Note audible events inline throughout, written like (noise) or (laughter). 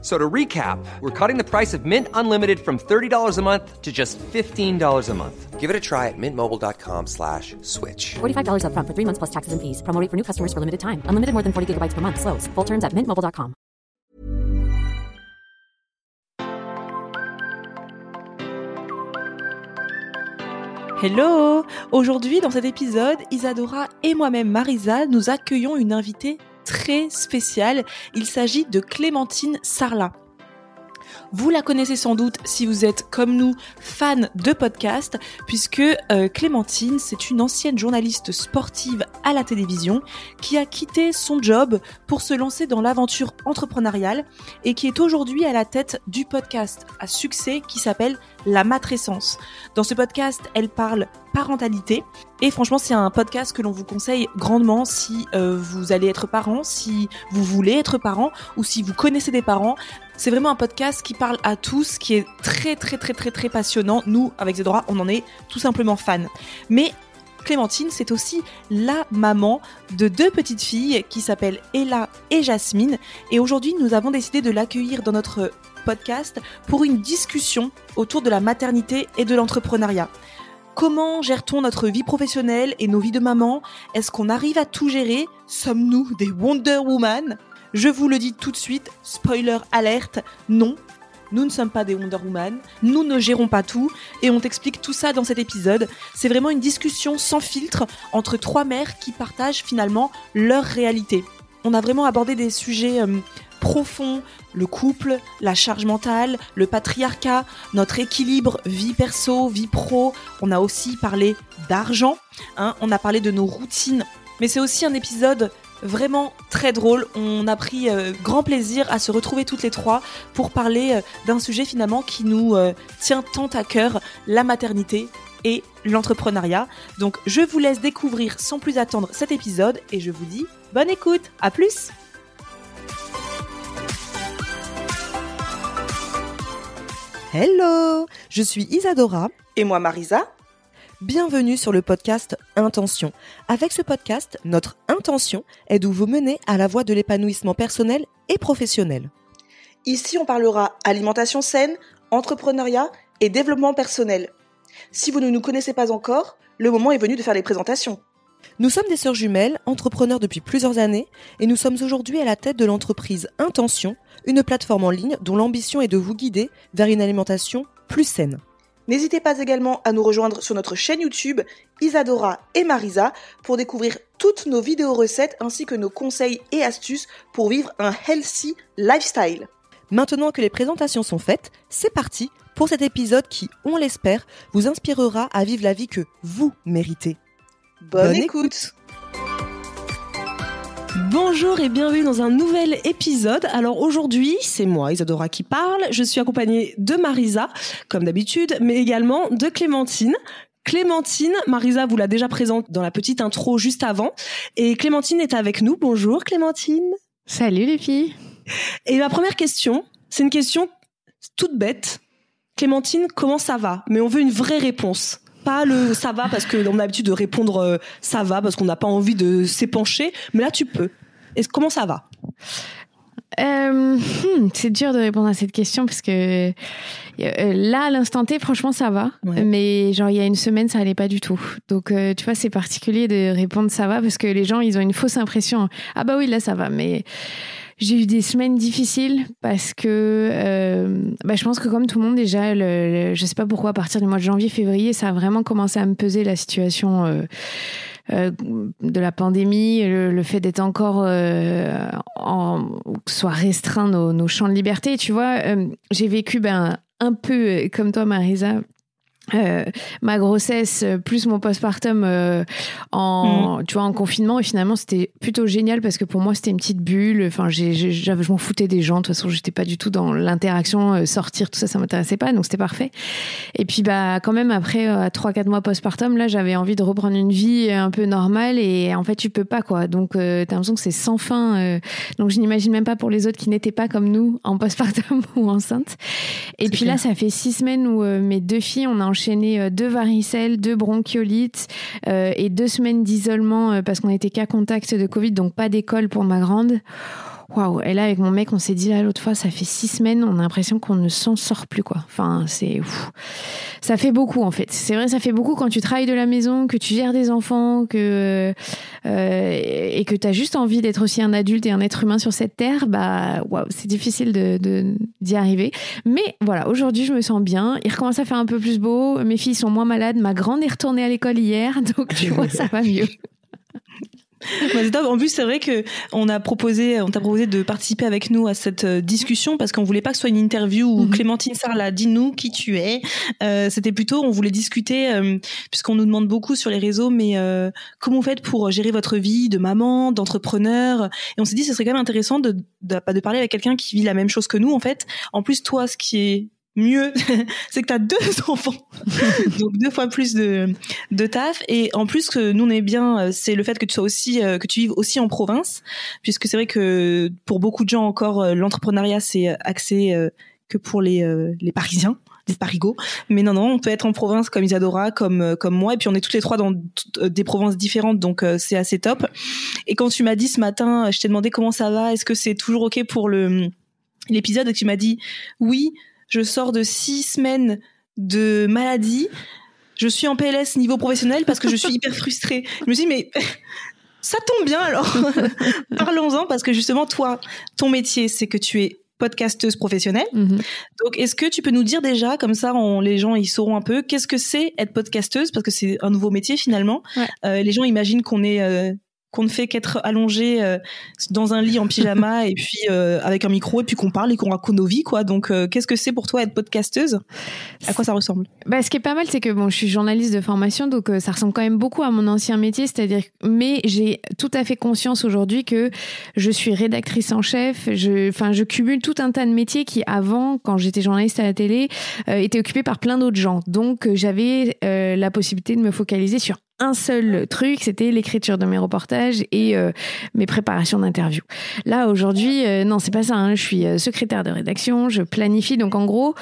So to recap, we're cutting the price of Mint Unlimited from $30 a month to just $15 a month. Give it a try at mintmobile.com slash switch. $45 upfront for three months plus taxes and fees. Promo rate for new customers for limited time. Unlimited more than 40 gigabytes per month. Slows. Full terms at mintmobile.com. Hello Aujourd'hui, dans cet épisode, Isadora et moi-même Marisa, nous accueillons une invitée très spéciale. Il s'agit de Clémentine Sarlat. Vous la connaissez sans doute si vous êtes comme nous fan de podcast, puisque euh, Clémentine, c'est une ancienne journaliste sportive à la télévision qui a quitté son job pour se lancer dans l'aventure entrepreneuriale et qui est aujourd'hui à la tête du podcast à succès qui s'appelle La Matrescence. Dans ce podcast, elle parle parentalité et franchement, c'est un podcast que l'on vous conseille grandement si euh, vous allez être parent, si vous voulez être parent ou si vous connaissez des parents. C'est vraiment un podcast qui parle à tous, qui est très très très très très passionnant. Nous, avec Zedora, on en est tout simplement fans. Mais Clémentine, c'est aussi la maman de deux petites filles qui s'appellent Ella et Jasmine. Et aujourd'hui, nous avons décidé de l'accueillir dans notre podcast pour une discussion autour de la maternité et de l'entrepreneuriat. Comment gère-t-on notre vie professionnelle et nos vies de maman? Est-ce qu'on arrive à tout gérer? Sommes-nous des Wonder Woman? Je vous le dis tout de suite, spoiler alerte, non, nous ne sommes pas des Wonder Woman, nous ne gérons pas tout, et on t'explique tout ça dans cet épisode. C'est vraiment une discussion sans filtre entre trois mères qui partagent finalement leur réalité. On a vraiment abordé des sujets euh, profonds, le couple, la charge mentale, le patriarcat, notre équilibre vie perso, vie pro. On a aussi parlé d'argent, hein, on a parlé de nos routines. Mais c'est aussi un épisode vraiment très drôle. On a pris euh, grand plaisir à se retrouver toutes les trois pour parler euh, d'un sujet finalement qui nous euh, tient tant à cœur, la maternité et l'entrepreneuriat. Donc je vous laisse découvrir sans plus attendre cet épisode et je vous dis bonne écoute, à plus! Hello, je suis Isadora. Et moi Marisa Bienvenue sur le podcast Intention. Avec ce podcast, notre intention est de vous mener à la voie de l'épanouissement personnel et professionnel. Ici, on parlera alimentation saine, entrepreneuriat et développement personnel. Si vous ne nous connaissez pas encore, le moment est venu de faire les présentations. Nous sommes des sœurs jumelles, entrepreneurs depuis plusieurs années, et nous sommes aujourd'hui à la tête de l'entreprise Intention, une plateforme en ligne dont l'ambition est de vous guider vers une alimentation plus saine. N'hésitez pas également à nous rejoindre sur notre chaîne YouTube Isadora et Marisa pour découvrir toutes nos vidéos recettes ainsi que nos conseils et astuces pour vivre un healthy lifestyle. Maintenant que les présentations sont faites, c'est parti pour cet épisode qui, on l'espère, vous inspirera à vivre la vie que vous méritez. Bonne, écoute. Bonjour et bienvenue dans un nouvel épisode. Alors aujourd'hui, c'est moi, Isadora, qui parle. Je suis accompagnée de Marisa, comme d'habitude, mais également de Clémentine. Clémentine, Marisa vous l'a déjà présente dans la petite intro juste avant. Et Clémentine est avec nous. Bonjour Clémentine. Salut les filles. Et ma première question, c'est une question toute bête. Clémentine, comment ça va? Mais on veut une vraie réponse pas le ça va parce qu'on a l'habitude de répondre euh, ça va parce qu'on n'a pas envie de s'épancher. Mais là, tu peux. Et comment ça va? Euh, hmm, c'est dur de répondre à cette question parce que euh, là, à l'instant T, franchement, ça va. Mais genre, il y a une semaine, ça allait pas du tout. Donc, tu vois, c'est particulier de répondre ça va parce que les gens, ils ont une fausse impression. Ah bah oui, là, ça va. Mais j'ai eu des semaines difficiles parce que euh, bah, je pense que comme tout le monde déjà, je sais pas pourquoi à partir du mois de janvier, février, ça a vraiment commencé à me peser la situation euh, euh, de la pandémie, le, fait d'être encore euh, en, soit restreint nos, nos, champs de liberté. Tu vois, euh, j'ai vécu ben un peu comme toi, Marisa, euh, ma grossesse euh, plus mon postpartum euh, en tu vois en confinement. Et finalement c'était plutôt génial parce que pour moi c'était une petite bulle. Enfin j'ai j'avais je m'en foutais des gens. De toute façon j'étais pas du tout dans l'interaction sortir tout ça ça m'intéressait pas. Donc c'était parfait. Et puis bah quand même après à trois quatre mois postpartum là j'avais envie de reprendre une vie un peu normale. Et en fait tu peux pas quoi. Donc t'as l'impression que c'est sans fin donc je n'imagine même pas pour les autres qui n'étaient pas comme nous en postpartum (laughs) ou enceinte. Et puis là ça fait six semaines où mes deux filles on a enchaîné euh, deux varicelles, deux bronchiolites euh, et deux semaines d'isolement euh, parce qu'on était qu'à contact de Covid, donc pas d'école pour ma grande. Waouh Et là, avec mon mec, on s'est dit là l'autre fois, ça fait six semaines, on a l'impression qu'on ne s'en sort plus quoi. Enfin, c'est ça fait beaucoup en fait. C'est vrai, ça fait beaucoup quand tu travailles de la maison, que tu gères des enfants, que euh, et que tu as juste envie d'être aussi un adulte et un être humain sur cette terre. Bah, waouh, c'est difficile de d'y arriver. Mais voilà, aujourd'hui, je me sens bien. Il recommence à faire un peu plus beau. Mes filles sont moins malades. Ma grande est retournée à l'école hier, (laughs) donc tu vois, ça va mieux. (laughs) En plus, c'est vrai que on a proposé, on t'a proposé de participer avec nous à cette euh, discussion parce qu'on voulait pas que ce soit une interview où mhm. Clémentine Sarla dis-nous qui tu es. Euh, C'était plutôt, on voulait discuter euh, puisqu'on nous demande beaucoup sur les réseaux, mais euh, comment vous faites pour gérer votre vie de maman, d'entrepreneur? Et on s'est dit, ce serait quand même intéressant de, de, de parler avec quelqu'un qui vit la même chose que nous en fait. En plus, toi, ce qui est mieux, (laughs) c'est que tu as deux (laughs) enfants, donc deux fois plus de, de taf. Et en plus, que nous on est bien, euh, c'est le fait que tu sois aussi, euh, que tu vives aussi en province, puisque c'est vrai que pour beaucoup de gens encore, euh, l'entrepreneuriat c'est axé que pour les, les Parisiens les parigots. Mais non, non, on peut être en province comme Isadora, comme comme moi, et puis on est toutes les trois dans des provinces différentes, donc c'est assez top. Et quand tu m'as dit ce matin, je t'ai demandé comment ça va, est-ce que c'est toujours ok pour le l'épisode, et tu m'as dit oui, je sors de six semaines de maladie, je suis en PLS niveau professionnel parce que je suis hyper frustrée. Je me dis mais (laughs) ça tombe bien alors. (laughs) Parlons-en parce que justement toi, ton métier, c'est que tu es podcasteuse professionnelle. Mhm. Donc, est-ce que tu peux nous dire déjà, comme ça, les gens ils sauront un peu, qu'est-ce que c'est être podcasteuse? Parce que c'est un nouveau métier finalement. Euh, les gens imaginent qu'on est euh, qu'on ne fait qu'être allongé euh, dans un lit en pyjama (laughs) et puis euh, avec un micro et puis qu'on parle et qu'on raconte nos vies quoi. Donc euh, qu'est-ce que c'est pour toi être podcasteuse? À quoi ça ressemble? Bah ce qui est pas mal c'est que bon je suis journaliste de formation donc ça ressemble quand même beaucoup à mon ancien métier c'est-à-dire mais j'ai tout à fait conscience aujourd'hui que je suis rédactrice en chef, je enfin je cumule tout un tas de métiers qui avant quand j'étais journaliste à la télé étaient occupés par plein d'autres gens. Donc j'avais la possibilité de me focaliser sur un seul truc, c'était l'écriture de mes reportages et euh, mes préparations d'interview. Là aujourd'hui, euh, non, c'est pas ça. Hein. Je suis euh, secrétaire de rédaction, je planifie. Donc en gros,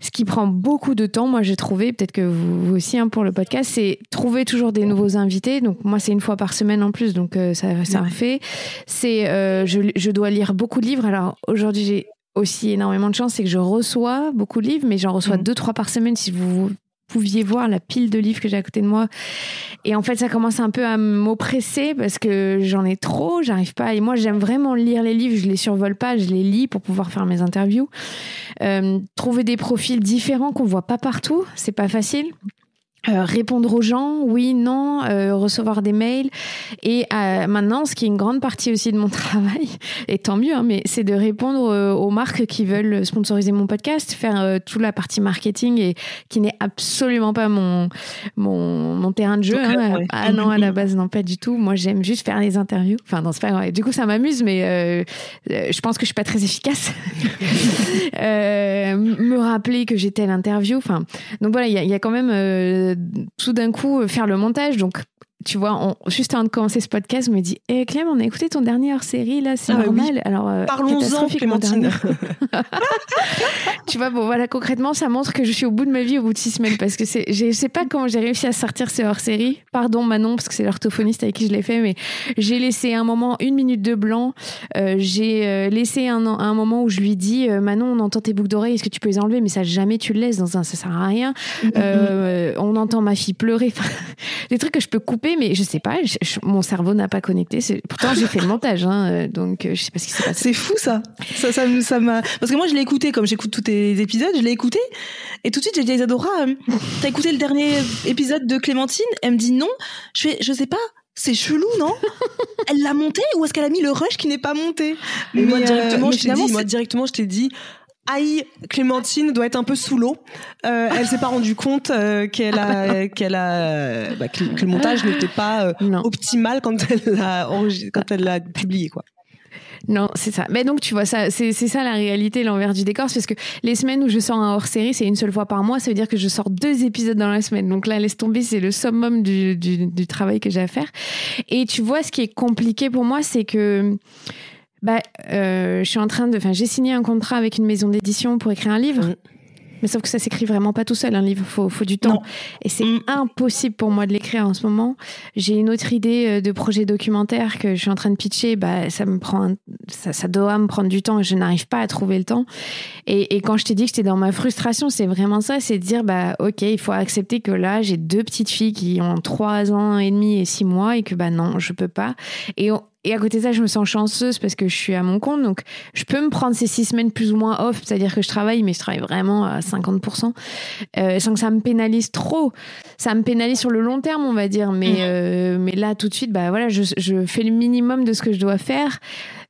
ce qui prend beaucoup de temps, moi j'ai trouvé, peut-être que vous, aussi hein, pour le podcast, c'est trouver toujours des nouveaux invités. Donc moi c'est une fois par semaine en plus, donc ça, ça fait. C'est, je, je dois lire beaucoup de livres. Alors aujourd'hui j'ai aussi énormément de chance, c'est que je reçois beaucoup de livres, mais j'en reçois mmh. deux, trois par semaine si vous pouviez voir la pile de livres que j'ai à côté de moi. Et en fait, ça commence un peu à m'oppresser parce que j'en ai trop, j'arrive pas. Et moi, j'aime vraiment lire les livres, je les survole pas, je les lis pour pouvoir faire mes interviews. Euh, trouver des profils différents qu'on voit pas partout, c'est pas facile. Euh, répondre aux gens, oui, non, euh, recevoir des mails. Et euh, maintenant, ce qui est une grande partie aussi de mon (laughs) travail, et tant mieux, hein, mais c'est de répondre aux marques qui veulent sponsoriser mon podcast, faire toute la partie marketing et qui n'est absolument pas mon, mon, mon terrain de jeu. Hein. Ah non, à la (laughs) base, non, pas du tout. Moi, j'aime juste faire les interviews. Enfin, non, c'est pas. Du coup, ça m'amuse, mais je pense que je suis pas très efficace. (laughs) me rappeler que j'ai telle interview. Enfin, donc voilà, il y, y a, quand même tout d'un coup euh, faire le montage. Donc, tu vois, juste avant de commencer ce podcast, je me dis Eh Clem, on a écouté ton dernier hors-série, là, c'est ah normal. Alors, euh, Parlons-en, Clémentine. (laughs) tu vois, bon, voilà, concrètement, ça montre que je suis au bout de ma vie au bout de six semaines parce que je sais pas comment j'ai réussi à sortir ce hors-série. Pardon, Manon, parce que c'est l'orthophoniste avec qui je l'ai fait, mais j'ai laissé un moment, une minute de blanc. Euh, j'ai euh, laissé un, un moment où je lui dis Manon, on entend tes boucles d'oreilles, est-ce que tu peux les enlever? Mais ça, jamais tu le laisses dans un, ça sert à rien. Mm-hmm. on entend ma fille pleurer. (laughs) des trucs que je peux couper mais je sais pas, mon cerveau n'a pas connecté. Pourtant, j'ai fait le montage, hein, euh, donc euh, je sais pas ce qui s'est passé. C'est fou ça. Ça, ça, ça m'a. Parce que moi, je l'ai écouté, comme j'écoute tous tes épisodes, je l'ai écouté, et tout de suite, j'ai dit à Isadora, euh, t'as écouté le dernier épisode de Clémentine? Elle me dit non. Je fais, je sais pas. C'est chelou, non? Elle l'a monté ou est-ce qu'elle a mis le rush qui n'est pas monté? Mais, moi directement, je t'ai dit, moi directement, je t'ai dit, Aïe, Clémentine doit être un peu sous l'eau. Euh, elle s'est pas rendue compte euh, qu'elle a, (laughs) qu'elle a, bah, que, le montage n'était pas euh, optimal quand elle l'a quand elle l'a publié, quoi. Non, c'est ça. Mais donc, tu vois, ça, c'est, ça la réalité, l'envers du décor. C'est parce que les semaines où je sors un hors série, c'est une seule fois par mois. Ça veut dire que je sors deux épisodes dans la semaine. Donc là, laisse tomber, c'est le summum du, du, du travail que j'ai à faire. Et tu vois, ce qui est compliqué pour moi, c'est que bah, euh, je suis en train de. Enfin, j'ai signé un contrat avec une maison d'édition pour écrire un livre. Mm. Mais sauf que ça s'écrit vraiment pas tout seul, un livre, faut, faut du temps. Et c'est mm. impossible pour moi de l'écrire en ce moment. J'ai une autre idée euh, de projet documentaire que je suis en train de pitcher, bah, ça me prend, ça, ça doit me prendre du temps et je n'arrive pas à trouver le temps. Et, et quand je t'ai dit que j'étais dans ma frustration, c'est vraiment ça, c'est de dire, bah, ok, il faut accepter que là, j'ai deux petites filles qui ont trois ans et demi et six mois et que, bah, non, je peux pas. Et et à côté de ça, je me sens chanceuse parce que je suis à mon compte. Donc, je peux me prendre ces six semaines plus ou moins off. C'est-à-dire que je travaille, mais je travaille vraiment à 50%, euh, sans que ça me pénalise trop. Ça me pénalise sur le long terme, on va dire. Mais, mmh. euh, mais là, tout de suite, bah voilà, je, je fais le minimum de ce que je dois faire.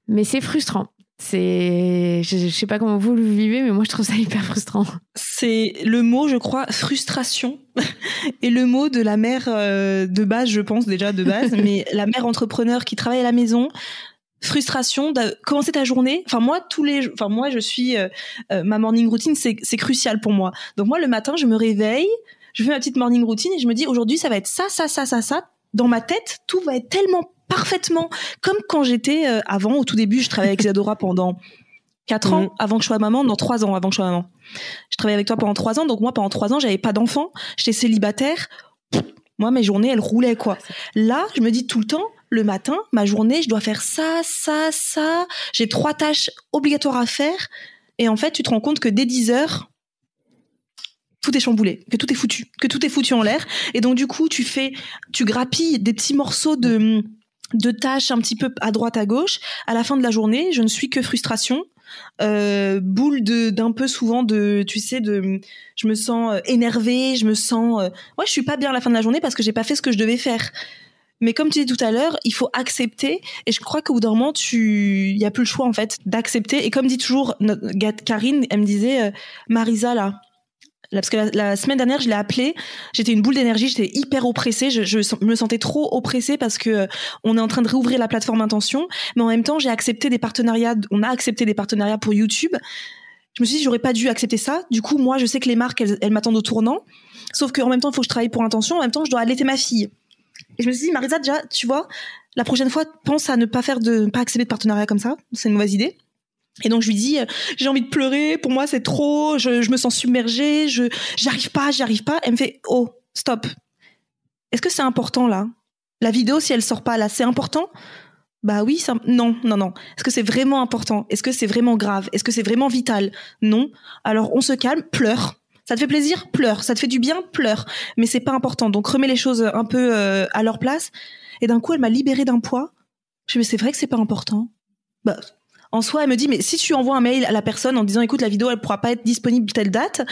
Mais c'est frustrant. C'est, je, sais pas comment vous le vivez, mais moi je trouve ça (laughs) hyper frustrant. C'est le mot, je crois, frustration, (laughs) et le mot de la mère euh, de base, je pense déjà de base, (laughs) mais la mère entrepreneur qui travaille à la maison, frustration de commencer ta journée. Enfin moi tous les, enfin moi je suis euh, euh, ma morning routine, c'est c'est crucial pour moi. Donc moi le matin je me réveille, je fais ma petite morning routine et je me dis aujourd'hui ça va être ça ça ça ça ça. Dans ma tête tout va être tellement parfaitement. Comme quand j'étais euh, avant au tout début je travaillais avec Isadora pendant 4 ans mhm. avant que je sois maman non 3 ans avant que je sois maman. Je travaillais avec toi pendant 3 ans donc moi pendant 3 ans j'avais pas d'enfant. J'étais célibataire. Moi mes journées elles roulaient quoi. Là je me dis tout le temps le matin ma journée je dois faire ça ça ça. J'ai trois tâches obligatoires à faire. Et en fait tu te rends compte que dès 10 heures tout est chamboulé, que tout est foutu, que tout est foutu en l'air. Et donc du coup, tu fais, tu grappilles des petits morceaux de de tâches un petit peu à droite à gauche. À la fin de la journée, je ne suis que frustration. Euh, boule de d'un peu souvent de tu sais de je me sens euh, énervée je me sens euh, ouais je suis pas bien à la fin de la journée parce que j'ai pas fait ce que je devais faire mais comme tu dis tout à l'heure il faut accepter et je crois qu'au bout d'un moment tu il y a plus le choix en fait d'accepter et comme dit toujours Karine elle me disait euh, Marisa là parce que la, semaine dernière, je l'ai appelé. J'étais une boule d'énergie. J'étais hyper oppressée. Je, me sentais trop oppressée parce que euh, on est en train de réouvrir la plateforme Intention, mais en même temps, j'ai accepté des partenariats. On a accepté des partenariats pour YouTube. Je me suis dit, j'aurais pas dû accepter ça. Du coup, moi, je sais que les marques, elles, m'attendent au tournant. Sauf qu'en même temps, il faut que je travaille pour Intention. En même temps, je dois allaiter ma fille. Et je me suis dit, Marisa, déjà, tu vois, la prochaine fois, pense à ne pas faire de, pas accepter de partenariat comme ça. C'est une mauvaise idée. Et donc je lui dis, euh, j'ai envie de pleurer, pour moi c'est trop, je, je, me sens submergée, je j'arrive pas, j'arrive pas. Elle me fait, oh, stop. Est-ce que c'est important là? La vidéo, si elle sort pas là, c'est important? Bah oui, non, non, non. Est-ce que c'est vraiment important? Est-ce que c'est vraiment grave? Est-ce que c'est vraiment vital? Non. Alors on se calme, pleure. Ça te fait plaisir? Pleure. Ça te fait du bien? Pleure. Mais c'est pas important. Donc remets les choses un peu euh, à leur place. Et d'un coup, elle m'a libérée d'un poids. Je me dis, c'est vrai que c'est pas important. Bah, en soi, elle me dit, mais si tu envoies un mail à la personne en disant, écoute, la vidéo, elle pourra pas être disponible telle date,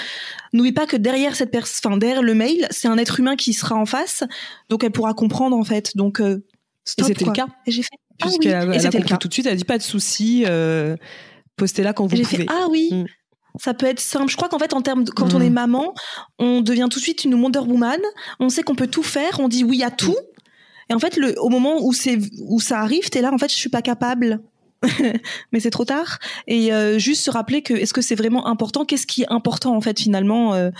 n'oublie pas que derrière cette personne, enfin, derrière le mail, c'est un être humain qui sera en face, donc elle pourra comprendre, en fait. Donc, euh, et c'était le cas. Et j'ai fait, ah a, elle a compris tout de suite, elle a dit pas de souci, euh, postez-la quand vous pouvez. Fait, ah oui. Mm. Ça peut être simple. Je crois qu'en fait, en termes, quand on mm. est maman, on devient tout de suite une Wonder Woman. On sait qu'on peut tout faire. On dit oui à tout. Et en fait, le, au moment où c'est où ça arrive, t'es là. En fait, je suis pas capable. (laughs) mais c'est trop tard. Et euh, juste se rappeler que est-ce que c'est vraiment important? Qu'est-ce qui est important en fait finalement euh,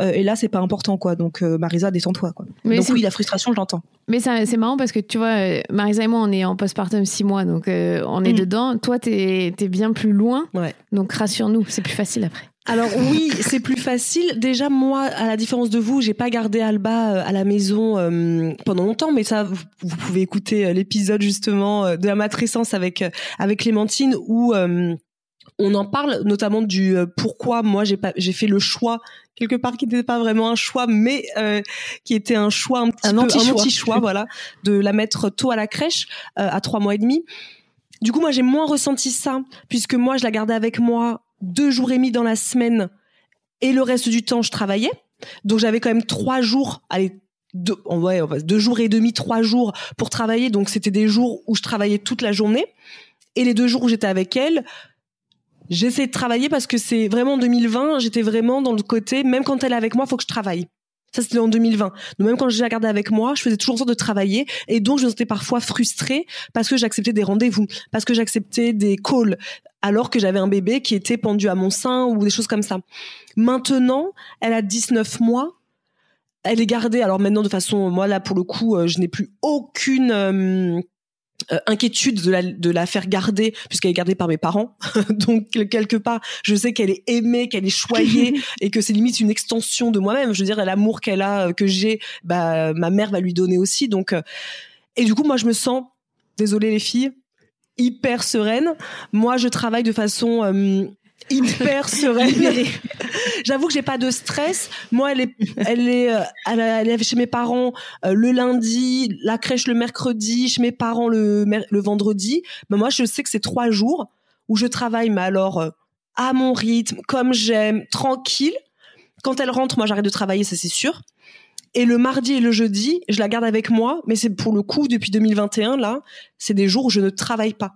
euh, Et là, c'est pas important quoi. Donc Marisa, détends-toi quoi. Mais donc oui, la frustration, je l'entends. Mais c'est marrant parce que tu vois, Marisa et moi, on est en postpartum six mois, donc on est mm. dedans. Toi, t'es es bien plus loin. Ouais. Donc rassure-nous, c'est plus facile après. Alors oui, c'est plus facile. Déjà moi, à la différence de vous, j'ai pas gardé Alba euh, à la maison euh, pendant longtemps, mais ça, vous, pouvez écouter euh, l'épisode justement de la matrescence avec avec Clémentine où on en parle notamment du pourquoi moi j'ai pas j'ai fait le choix quelque part qui n'était pas vraiment un choix mais qui était un choix un petit peu anti-choix. un anti-choix (laughs) voilà de la mettre tôt à la crèche à trois mois et demi. Du coup moi j'ai moins ressenti ça puisque moi je la gardais avec moi deux jours et demi dans la semaine et le reste du temps je travaillais. Donc j'avais quand même trois jours, allez, deux, ouais, deux jours et demi, trois jours pour travailler. Donc c'était des jours où je travaillais toute la journée. Et les deux jours où j'étais avec elle, J'essaie de travailler parce que c'est vraiment en 2020, j'étais vraiment dans le côté, même quand elle est avec moi, faut que je travaille. Ça, c'était en 2020. Donc, même quand je la gardais avec moi, je faisais toujours en sorte de travailler. Et donc, je me sentais parfois frustrée parce que j'acceptais des rendez-vous, parce que j'acceptais des calls, alors que j'avais un bébé qui était pendu à mon sein ou des choses comme ça. Maintenant, elle a 19 mois. Elle est gardée. Alors maintenant, de façon, moi, là, pour le coup, euh, je n'ai plus aucune... euh, euh, inquiétude de la, de la faire garder puisqu'elle est gardée par mes parents. (laughs) Donc quelque part je sais qu'elle est aimée qu'elle est choyée (laughs) et que c'est limite une extension de moi-même. Je veux dire l'amour qu'elle a euh, que j'ai bah ma mère va lui donner aussi. Donc euh, et du coup moi je me sens désolée les filles hyper sereine. Moi je travaille de façon euh, hyper (laughs) sereine. J'avoue que j'ai pas de stress. Moi elle est elle est euh, elle, est chez mes parents euh, le lundi la crèche le mercredi chez mes parents le le vendredi. Ben moi je sais que c'est trois jours où je travaille mais alors euh, à mon rythme comme j'aime tranquille. Quand elle rentre moi j'arrête de travailler ça c'est sûr. Et le mardi et le jeudi je la garde avec moi. Mais c'est pour le coup depuis 2021 là c'est des jours où je ne travaille pas.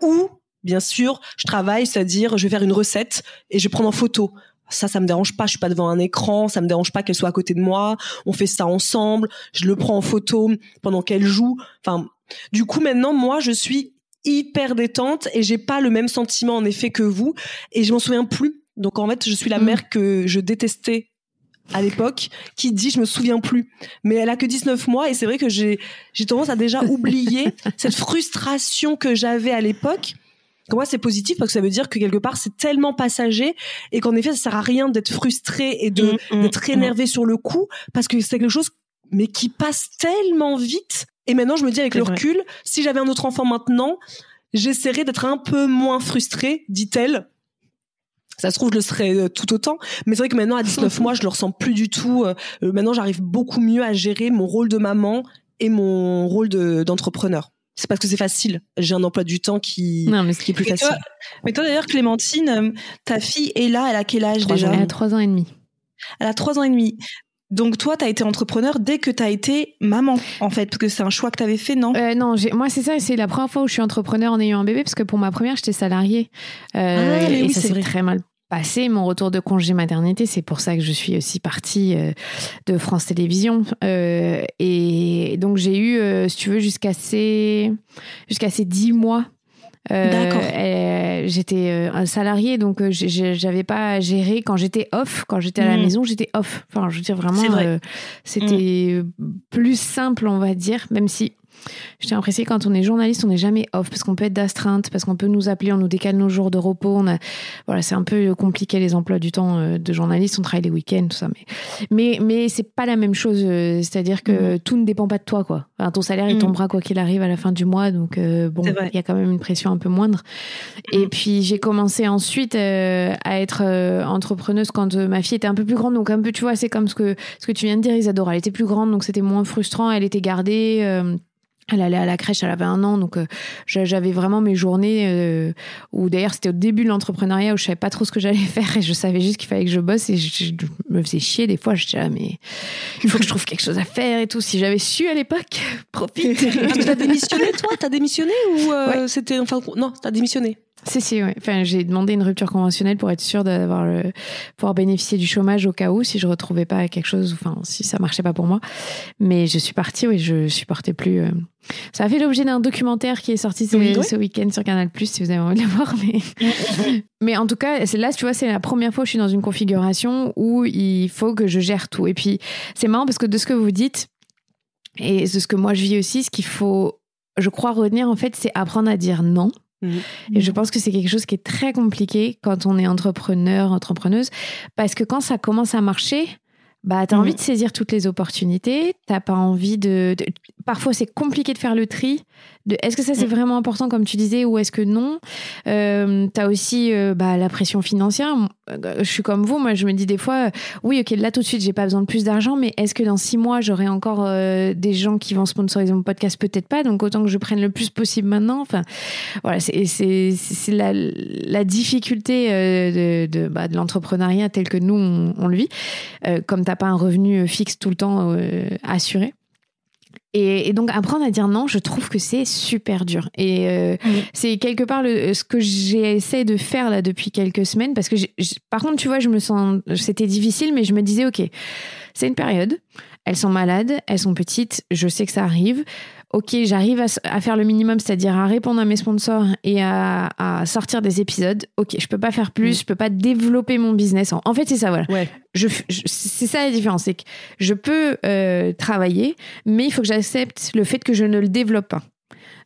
Ou bien sûr je travaille c'est-à-dire je vais faire une recette et je vais prendre en photo ça, ça me dérange pas. Je suis pas devant un écran. Ça me dérange pas qu'elle soit à côté de moi. On fait ça ensemble. Je le prends en photo pendant qu'elle joue. Enfin, du coup, maintenant, moi, je suis hyper détente et j'ai pas le même sentiment en effet que vous. Et je m'en souviens plus. Donc en fait, je suis la Mm. mère que je détestais à l'époque qui dit je me souviens plus mais elle a que 19 mois et c'est vrai que j'ai j'ai tendance à déjà oublier (laughs) cette frustration que j'avais à l'époque pour moi c'est positif parce que ça veut dire que quelque part c'est tellement passager et qu'en effet ça sert à rien d'être frustré et de Mm, mm, d'être énervé sur le coup parce que c'est quelque chose mais qui passe tellement vite et maintenant je me dis avec le vrai. recul si j'avais un autre enfant maintenant j'essaierais d'être un peu moins frustrée dit-elle ça se trouve, je le serais euh, tout autant. Mais c'est vrai que maintenant, à 19 (laughs) mois, je le ressens plus du tout. Euh, euh, maintenant, j'arrive beaucoup mieux à gérer mon rôle de maman et mon rôle de- d'entrepreneur. C'est parce que c'est facile. J'ai un emploi du temps qui, Non, mais qui est plus facile. toi, mais toi d'ailleurs, Clémentine, euh, ta fille est là, elle a quel âge déjà ans, elle a trois ans et demi. Elle a trois ans et demi. Donc toi, tu as été entrepreneur dès que tu as été maman, en fait, parce que c'est un choix que tu avais fait, non? Euh, non, moi c'est ça, c'est la première fois où je suis entrepreneur en ayant un bébé parce que pour ma première j'étais salariée Euh, Ah, et oui, ça c'est s'est vrai. très mal passé mon retour de congé maternité. C'est pour ça que je suis aussi partie euh, de France Télévisions Euh, et donc j'ai eu, euh, si tu veux, jusqu'à ces jusqu'à ces dix mois. euh, D'accord. j'étais un salarié donc j'avais pas à gérer quand j'étais off quand j'étais à la Mm. maison j'étais off enfin je veux dire vraiment vrai. euh, c'était plus simple on va dire même si J'étais impressionnée quand on est journaliste, on n'est jamais off parce qu'on peut être d'astreinte, parce qu'on peut nous appeler, on nous décale nos jours de repos. On a, voilà, c'est un peu compliqué les emplois du temps euh, de journaliste. On travaille les week-ends, tout ça, mais mais mais c'est pas la même chose. euh, C'est-à-dire que tout ne dépend pas de toi, quoi. Enfin, ton salaire il Mhm. tombera quoi qu'il arrive à la fin du mois, donc euh, bon, il y a quand même une pression un peu moindre. Et puis j'ai commencé ensuite euh, à être euh, entrepreneuse quand ma fille était un peu plus grande, donc un peu, tu vois, c'est comme ce que ce que tu viens de dire, Isadora. Elle était plus grande, donc c'était moins frustrant. Elle était gardée. Elle allait à la crèche, elle avait un an, donc euh, j'a- j'avais vraiment mes journées euh, où d'ailleurs c'était au début de l'entrepreneuriat où je savais pas trop ce que j'allais (laughs) faire et je savais juste qu'il fallait que je bosse et je, je me faisais chier des fois. Je disais ah, mais il faut que je trouve quelque chose à faire et tout. Si j'avais su à l'époque, (laughs) profite. Que t'as démissionné, toi? T'as démissionné ou euh, c'était enfin non T'as démissionné? Si, si, ouais. Enfin, j'ai demandé une rupture conventionnelle pour être sûre d'avoir le, pouvoir bénéficier du chômage au cas où, si je retrouvais pas quelque chose, enfin, si ça marchait pas pour moi. Mais je suis partie, oui, je supportais plus. euh. Ça a fait l'objet d'un documentaire qui est sorti ce, Oui, oui. ce week-end sur Canal+, si vous avez envie de le voir. Mais, (laughs) mais en tout cas, là, tu vois, c'est la première fois que je suis dans une configuration où il faut que je gère tout. Et puis, c'est marrant parce que de ce que vous dites, et de ce que moi je vis aussi, ce qu'il faut, je crois, retenir, en fait, c'est apprendre à dire non. Et je pense que c'est quelque chose qui est très compliqué quand on est entrepreneur, entrepreneuse, parce que quand ça commence à marcher, bah t'as Mhm. envie de saisir toutes les opportunités, t'as pas envie de, de- Parfois c'est compliqué de faire le tri. Est-ce que ça c'est Mhm. vraiment important comme tu disais ou est-ce que non? Euh, T'as aussi euh, bah, la pression financière. Euh, Je suis comme vous, moi je me dis des fois, euh, oui ok là tout de suite j'ai pas besoin de plus d'argent, mais est-ce que dans six mois j'aurai encore des gens qui vont sponsoriser mon podcast? Peut-être pas. Donc autant que je prenne le plus possible maintenant. Enfin voilà, c'est la, la difficulté de, de, bah, de l'entrepreneuriat tel que nous on, on le vit. Comme t'as pas un revenu fixe tout le temps assuré. Et, donc apprendre à dire non, je trouve que c'est super dur. Et euh, c'est quelque part le, ce que j'essaie de faire là depuis quelques semaines, parce que par contre, tu vois, je me sens, c'était difficile, mais je me disais, ok, c'est une période. Elles sont malades, elles sont petites, je sais que ça arrive ok, j'arrive à, faire le minimum, c'est-à-dire à répondre à mes sponsors et à, sortir des épisodes. Ok, je peux pas faire plus, mm. je peux pas développer mon business. En, fait, c'est ça, voilà. Ouais. Je, c'est ça la différence, c'est que je peux euh, travailler, mais il faut que j'accepte le fait que je ne le développe pas.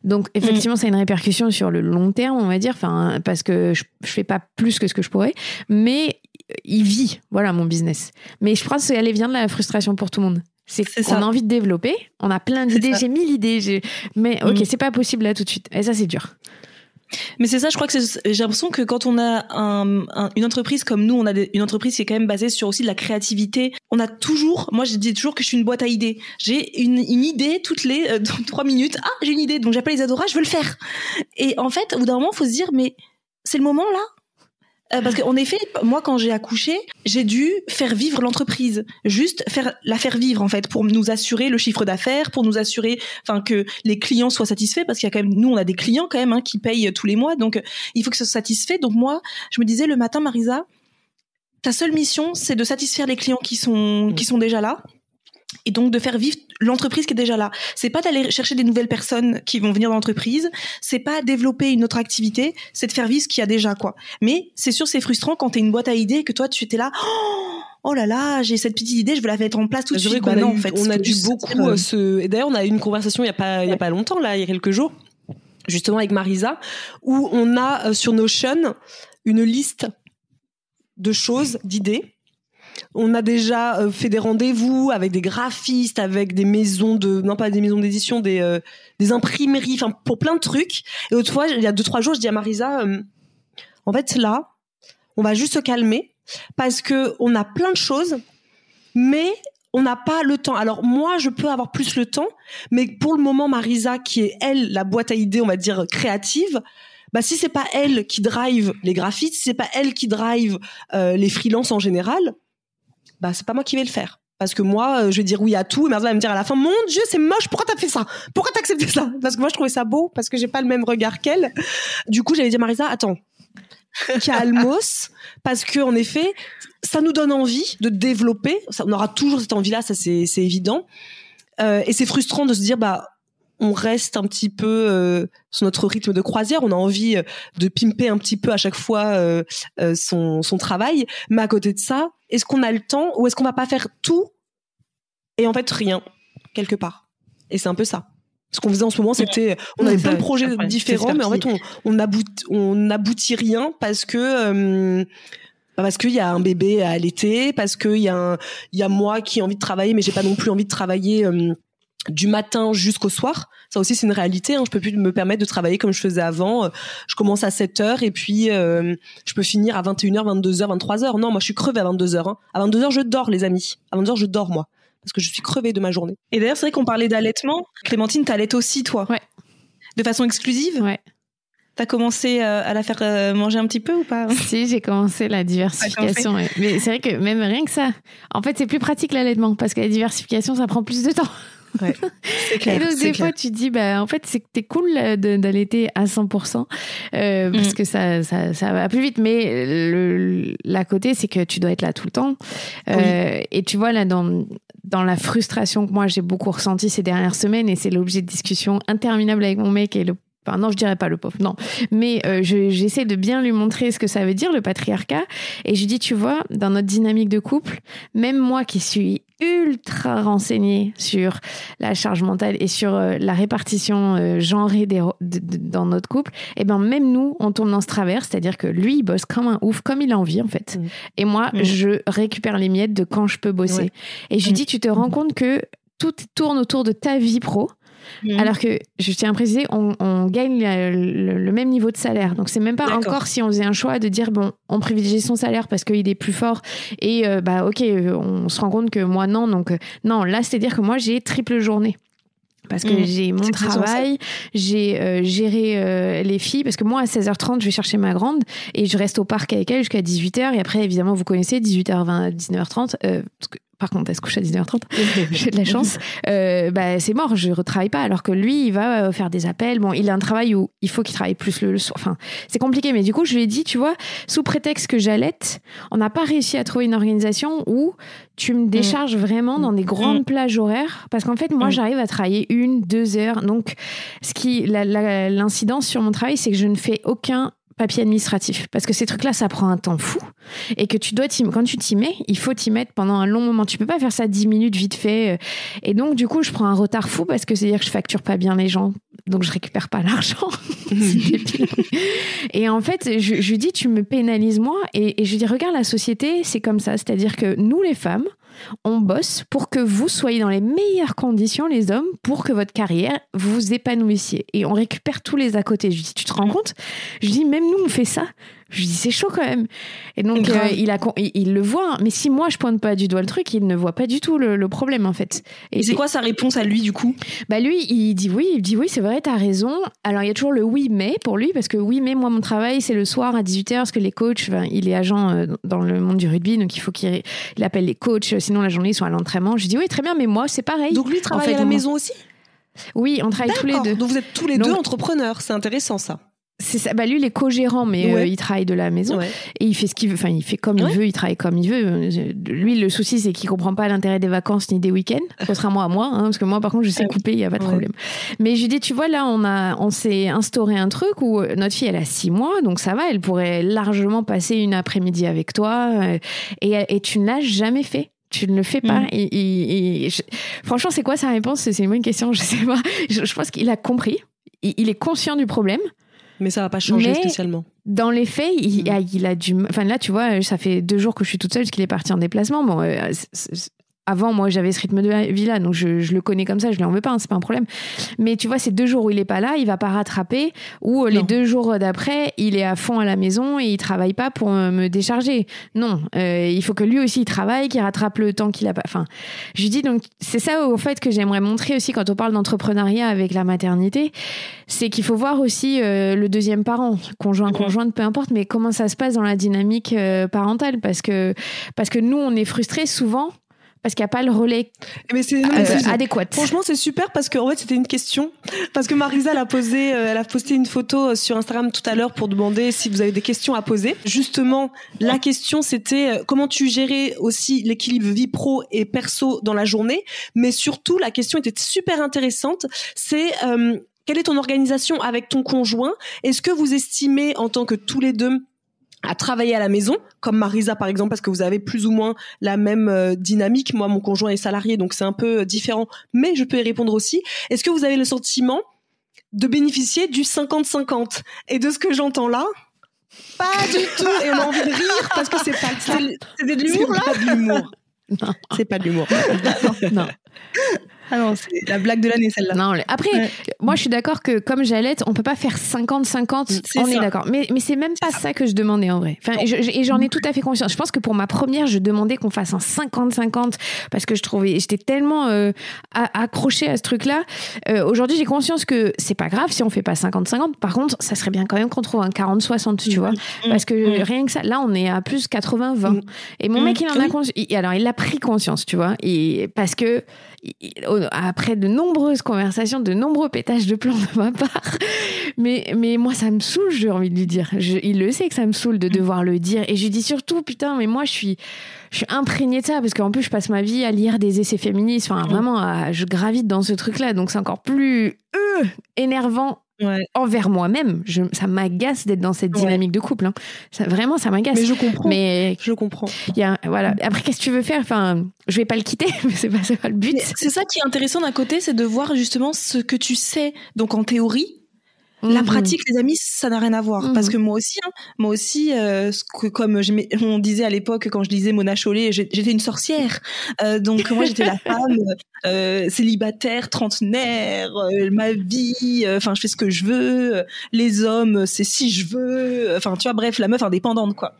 Donc effectivement, mm. ça a une répercussion sur le long terme, on va dire, enfin parce que je, je fais pas plus que ce que je pourrais, mais il vit, voilà mon business. Mais je pense qu'elle vient de la frustration pour tout le monde. C'est qu'on a envie de développer, on a plein d'idées, j'ai mille idées, mais ok, mm. c'est pas possible là tout de suite. Et ça, c'est dur. Mais c'est ça, je crois que j'ai l'impression que quand on a une entreprise comme nous, on a une entreprise qui est quand même basée sur aussi de la créativité. On a toujours, moi je dis toujours que je suis une boîte à idées. J'ai une, idée toutes les euh, trois minutes. Ah, j'ai une idée, donc j'appelle les Adora, je veux le faire. Et en fait, au bout d'un moment, faut se dire, mais c'est le moment là euh, parce qu'en effet, moi, quand j'ai accouché, j'ai dû faire vivre l'entreprise, juste faire la faire vivre en fait, pour nous assurer le chiffre d'affaires, pour nous assurer, enfin que les clients soient satisfaits, parce qu'il y a quand même, nous, on a des clients quand même hein, qui payent tous les mois, donc il faut que ce soit satisfait. Donc moi, je me disais le matin, Marisa, ta seule mission, c'est de satisfaire les clients qui sont qui sont déjà là et donc de faire vivre l'entreprise qui est déjà là. C'est pas d'aller chercher des nouvelles personnes qui vont venir dans l'entreprise, c'est pas développer une autre activité, c'est de faire vivre ce qu'il y a déjà quoi. Mais c'est sûr c'est frustrant quand tu es une boîte à idées que toi tu étais là oh là là, j'ai cette petite idée, je vais la mettre en place tout de suite. Bah non, en fait, on a dû beaucoup euh, et d'ailleurs on a eu une conversation il y a pas il y a pas longtemps là, il y a quelques jours justement avec Marisa où on a euh, sur Notion une liste de choses, d'idées on a déjà euh, fait des rendez-vous avec des graphistes, avec des maisons de, non pas des maisons d'édition, des, euh, imprimeries, enfin pour plein de trucs. Et autrefois, il y a deux trois jours, je dis à Marisa, euh, en fait là, on va juste se calmer parce que on a plein de choses, mais on n'a pas le temps. Alors moi, je peux avoir plus le temps, mais pour le moment, Marisa, qui est elle la boîte à idées, on va dire créative, bah si c'est pas elle qui drive les graphistes, si c'est pas elle qui drive les freelances en général, bah c'est pas moi qui vais le faire. Parce que moi euh, je vais dire oui à tout et Marisa va me dire à la fin mon dieu c'est moche pourquoi t'as fait ça? Pourquoi t'as accepté ça? Parce que moi je trouvais ça beau parce que j'ai pas le même regard qu'elle. Du coup j'allais dire Marisa attends. Calmos (laughs) parce que en effet ça nous donne envie de développer. Ça, on aura toujours cette envie là ça c'est évident. Euh, et c'est frustrant de se dire bah on reste un petit peu euh, sur notre rythme de croisière. On a envie euh, de pimper un petit peu à chaque fois euh, son, son travail. Mais à côté de ça, est-ce qu'on a le temps ou est-ce qu'on va pas faire tout et en fait rien quelque part? Et c'est un peu ça. Ce qu'on faisait en ce moment, c'était, on avait plein de projets différents, mais en fait, on, on aboutit, on aboutit rien parce que bah, parce qu'il y a un bébé à allaiter, parce qu'il y a il y a moi qui ai envie de travailler, mais j'ai pas non plus envie de travailler du matin jusqu'au soir. Ça aussi, c'est une réalité. Hein. Je peux plus me permettre de travailler comme je faisais avant. Je commence à 7 heures et puis euh, je peux finir à 21h, 22h, 23h. Non, moi, je suis crevée à 22h. Hein. À 22h, je dors, les amis. À 22h, je dors, moi. Parce que je suis crevée de ma journée. Et d'ailleurs, c'est vrai qu'on parlait d'allaitement. Clémentine, t'allaites aussi, toi Ouais. De façon exclusive Ouais. T'as commencé euh, à la faire euh, manger un petit peu ou pas Si, j'ai commencé la diversification. Mais c'est vrai que même rien que ça. En fait, c'est plus pratique l'allaitement parce que la diversification, ça prend plus de temps. Ouais, (laughs) c'est clair. Et donc, des fois, tu dis, bah, en fait, c'est que t'es cool d'allaiter à 100%, euh, parce mm. que ça, ça, ça, va plus vite. Mais le, la côté, c'est que tu dois être là tout le temps. Euh, Et tu vois, là, dans, dans la frustration que moi, j'ai beaucoup ressenti ces dernières semaines, et c'est l'objet de discussion interminable avec mon mec et le Enfin, non, je dirais pas le pauvre, non. Mais euh, j'essaie de bien lui montrer ce que ça veut dire, le patriarcat. Et je dis, tu vois, dans notre dynamique de couple, même moi qui suis ultra renseignée sur la charge mentale et sur euh, la répartition euh, genrée dans notre couple, et eh ben même nous, on tombe dans ce travers, c'est-à-dire que lui, il bosse comme un ouf, comme il a envie en fait. Mmh. Et moi, mmh. je récupère les miettes de quand je peux bosser. Et je lui mmh. dis, tu te rends compte que tout tourne autour de ta vie pro Mhm. Alors que, je tiens à préciser, on, gagne le, même niveau de salaire. Donc, c'est même pas encore si on faisait un choix de dire, bon, on privilégie son salaire parce qu'il est plus fort et, euh, bah, ok, on se rend compte que moi, non. Donc, euh, non, là, c'est-à-dire que moi, j'ai triple journée parce que mhm. j'ai mon travail, j'ai euh, géré les filles, parce que moi à 16h30 je vais chercher ma grande et je reste au parc avec elle jusqu'à 18h et après évidemment vous connaissez 18h20, 19h30, par contre, elle se couche à 19h30, (laughs) j'ai de la chance, euh, bah, c'est mort, je retravaille pas. Alors que lui, il va euh, faire des appels. Bon, il a un travail où il faut qu'il travaille plus le, soir. Enfin, c'est compliqué, mais du coup, je lui ai dit, tu vois, sous prétexte que j'allaite, on n'a pas réussi à trouver une organisation où tu me décharges vraiment dans des grandes plages horaires. Parce qu'en fait, moi, j'arrive à travailler une, deux heures. Donc, ce qui, l'incidence sur mon travail, c'est que je ne fais aucun papier administratif. Parce que ces trucs-là, ça prend un temps fou. Et que tu dois quand tu t'y mets, il faut t'y mettre pendant un long moment. Tu peux pas faire ça 10 minutes vite fait. Euh. Et donc, du coup, je prends un retard fou parce que c'est-à-dire que je facture pas bien les gens. Donc, je récupère pas (laughs) l'argent. et en fait, je, dis, tu me pénalises moi. Et, et je dis, regarde, la société, c'est comme ça. C'est-à-dire que nous, les femmes, on bosse pour que vous soyez dans les meilleures conditions, les hommes, pour que votre carrière vous épanouissiez. Et on récupère tous les à côté. Je dis, tu te rends compte? Je dis, même nous, on fait ça. Je lui dis c'est chaud quand même. Et donc euh, il a il, le voit, hein. mais si moi je pointe pas du doigt le truc, il ne voit pas du tout le, problème en fait. Et, c'est quoi sa réponse à lui du coup? Bah lui il dit oui, il dit oui c'est vrai t'as raison. Alors il y a toujours le oui mais pour lui parce que oui mais moi mon travail c'est le soir à 18h parce que les coachs, il est agent euh, dans le monde du rugby donc il faut qu'il appelle les coachs sinon la journée ils sont à l'entraînement. Je dis oui très bien mais moi c'est pareil. Donc lui travaille à la maison aussi? Oui, on travaille tous les deux. Donc vous êtes tous les deux entrepreneurs, c'est intéressant ça c'est ça. Bah lui, il est co-gérant, mais euh, il travaille de la maison et il fait ce qu'il veut. Enfin, il fait comme il veut, il travaille comme il veut. Lui, le souci, c'est qu'il comprend pas l'intérêt des vacances ni des week-ends, (laughs) contrairement à moi, hein, parce que moi, par contre, je sais couper, il y a pas de problème. Mais je lui dis, tu vois, là, on a, on s'est instauré un truc où euh, notre fille, elle a six mois, donc ça va, elle pourrait largement passer une après-midi avec toi, euh, et, et tu ne l'as jamais fait tu ne le fais pas. Mm. Et, franchement, c'est quoi sa réponse? C'est une bonne question, je sais pas. Je, pense qu'il a compris. il, est conscient du problème. Mais ça va pas changer spécialement. Dans les faits, il, mm. a, il a du. Enfin là, tu vois, ça fait deux jours que je suis toute seule parce qu'il est parti en déplacement. Bon, euh, avant, moi, j'avais ce rythme de vie là, donc je, je, le connais comme ça, je lui en veux pas, hein, c'est pas un problème. Mais tu vois, ces deux jours où il est pas là, il va pas rattraper, ou euh, les deux jours d'après, il est à fond à la maison et il travaille pas pour me décharger. Non, euh, il faut que lui aussi il travaille, qu'il rattrape le temps qu'il a pas. Enfin, je dis donc, c'est ça au fait que j'aimerais montrer aussi quand on parle d'entrepreneuriat avec la maternité, c'est qu'il faut voir aussi euh, le deuxième parent, conjoint, conjointe, peu importe, mais comment ça se passe dans la dynamique parentale, parce que parce que nous, on est frustrés souvent parce qu'il n'y a pas le relais mais c'est, euh, adéquat. Franchement, c'est super parce qu'en fait, c'était une question. Parce que Marisa, elle a posé, euh, elle a posté une photo euh, sur Instagram tout à l'heure pour demander si vous avez des questions à poser. Justement, la question, c'était comment tu gérais aussi l'équilibre vie pro et perso dans la journée. Mais surtout, la question était super intéressante. C'est quelle est ton organisation avec ton conjoint? Est-ce que vous estimez en tant que tous les deux à travailler à la maison, comme Marisa par exemple, parce que vous avez plus ou moins la même euh, dynamique. Moi, mon conjoint est salarié, donc c'est un peu euh, différent, mais je peux y répondre aussi. Est-ce que vous avez le sentiment de bénéficier du 50-50 Et de ce que j'entends là, pas du tout. Et on a envie de rire parce que c'est pas, c'est de l'humour là. C'est pas de l'humour. C'est pas de l'humour. non. Ah non, c'est la blague de l'année celle-là. Non, après, moi je suis d'accord que comme j'allais, on peut pas faire 50-50, on est d'accord. Mais, mais c'est même pas ça. que je demandais en vrai. Enfin, et j'en ai tout à fait conscience. Je pense que pour ma première, je demandais qu'on fasse un 50-50 parce que je trouvais, j'étais tellement euh, accrochée à ce truc-là. Euh, aujourd'hui, j'ai conscience que c'est pas grave si on fait pas 50-50. Par contre, ça serait bien quand même qu'on trouve un 40-60, tu vois. Parce que rien que ça, là, on est à plus 80-20. Et mon mec, il en a conscience. Alors, il a pris conscience, tu vois. Et parce que après de nombreuses conversations, de nombreux pétages de plomb de ma part. Mais, mais moi, ça me saoule, j'ai envie de lui dire. il le sait que ça me saoule de devoir le dire. Et je lui dis surtout, putain, mais moi, je suis, je suis imprégnée de ça parce qu'en plus, je passe ma vie à lire des essais féministes. Enfin, vraiment, je gravite dans ce truc-là. Donc, c'est encore plus euh, énervant envers moi-même. ça m'agace d'être dans cette dynamique de couple. Hein. Ça, vraiment, ça m'agace. Mais je comprends. Mais je comprends. Y a, voilà. Après, qu'est-ce que tu veux faire? Enfin, je vais pas le quitter, (laughs) mais c'est pas, pas le but. C'est ça qui est intéressant d'un côté, c'est de voir justement ce que tu sais. Donc en théorie, la mhm. pratique, les amis, ça n'a rien à voir. Parce mhm. que moi aussi, hein, moi aussi, euh, comme on disait à l'époque quand je lisais Mona Chollet, j'étais une sorcière. Euh, donc moi, j'étais la (laughs) femme euh, célibataire, trentenaire, ma vie. Enfin, je fais ce que je veux. Les hommes, c'est si je veux. Enfin, tu vois, bref, la meuf indépendante, quoi.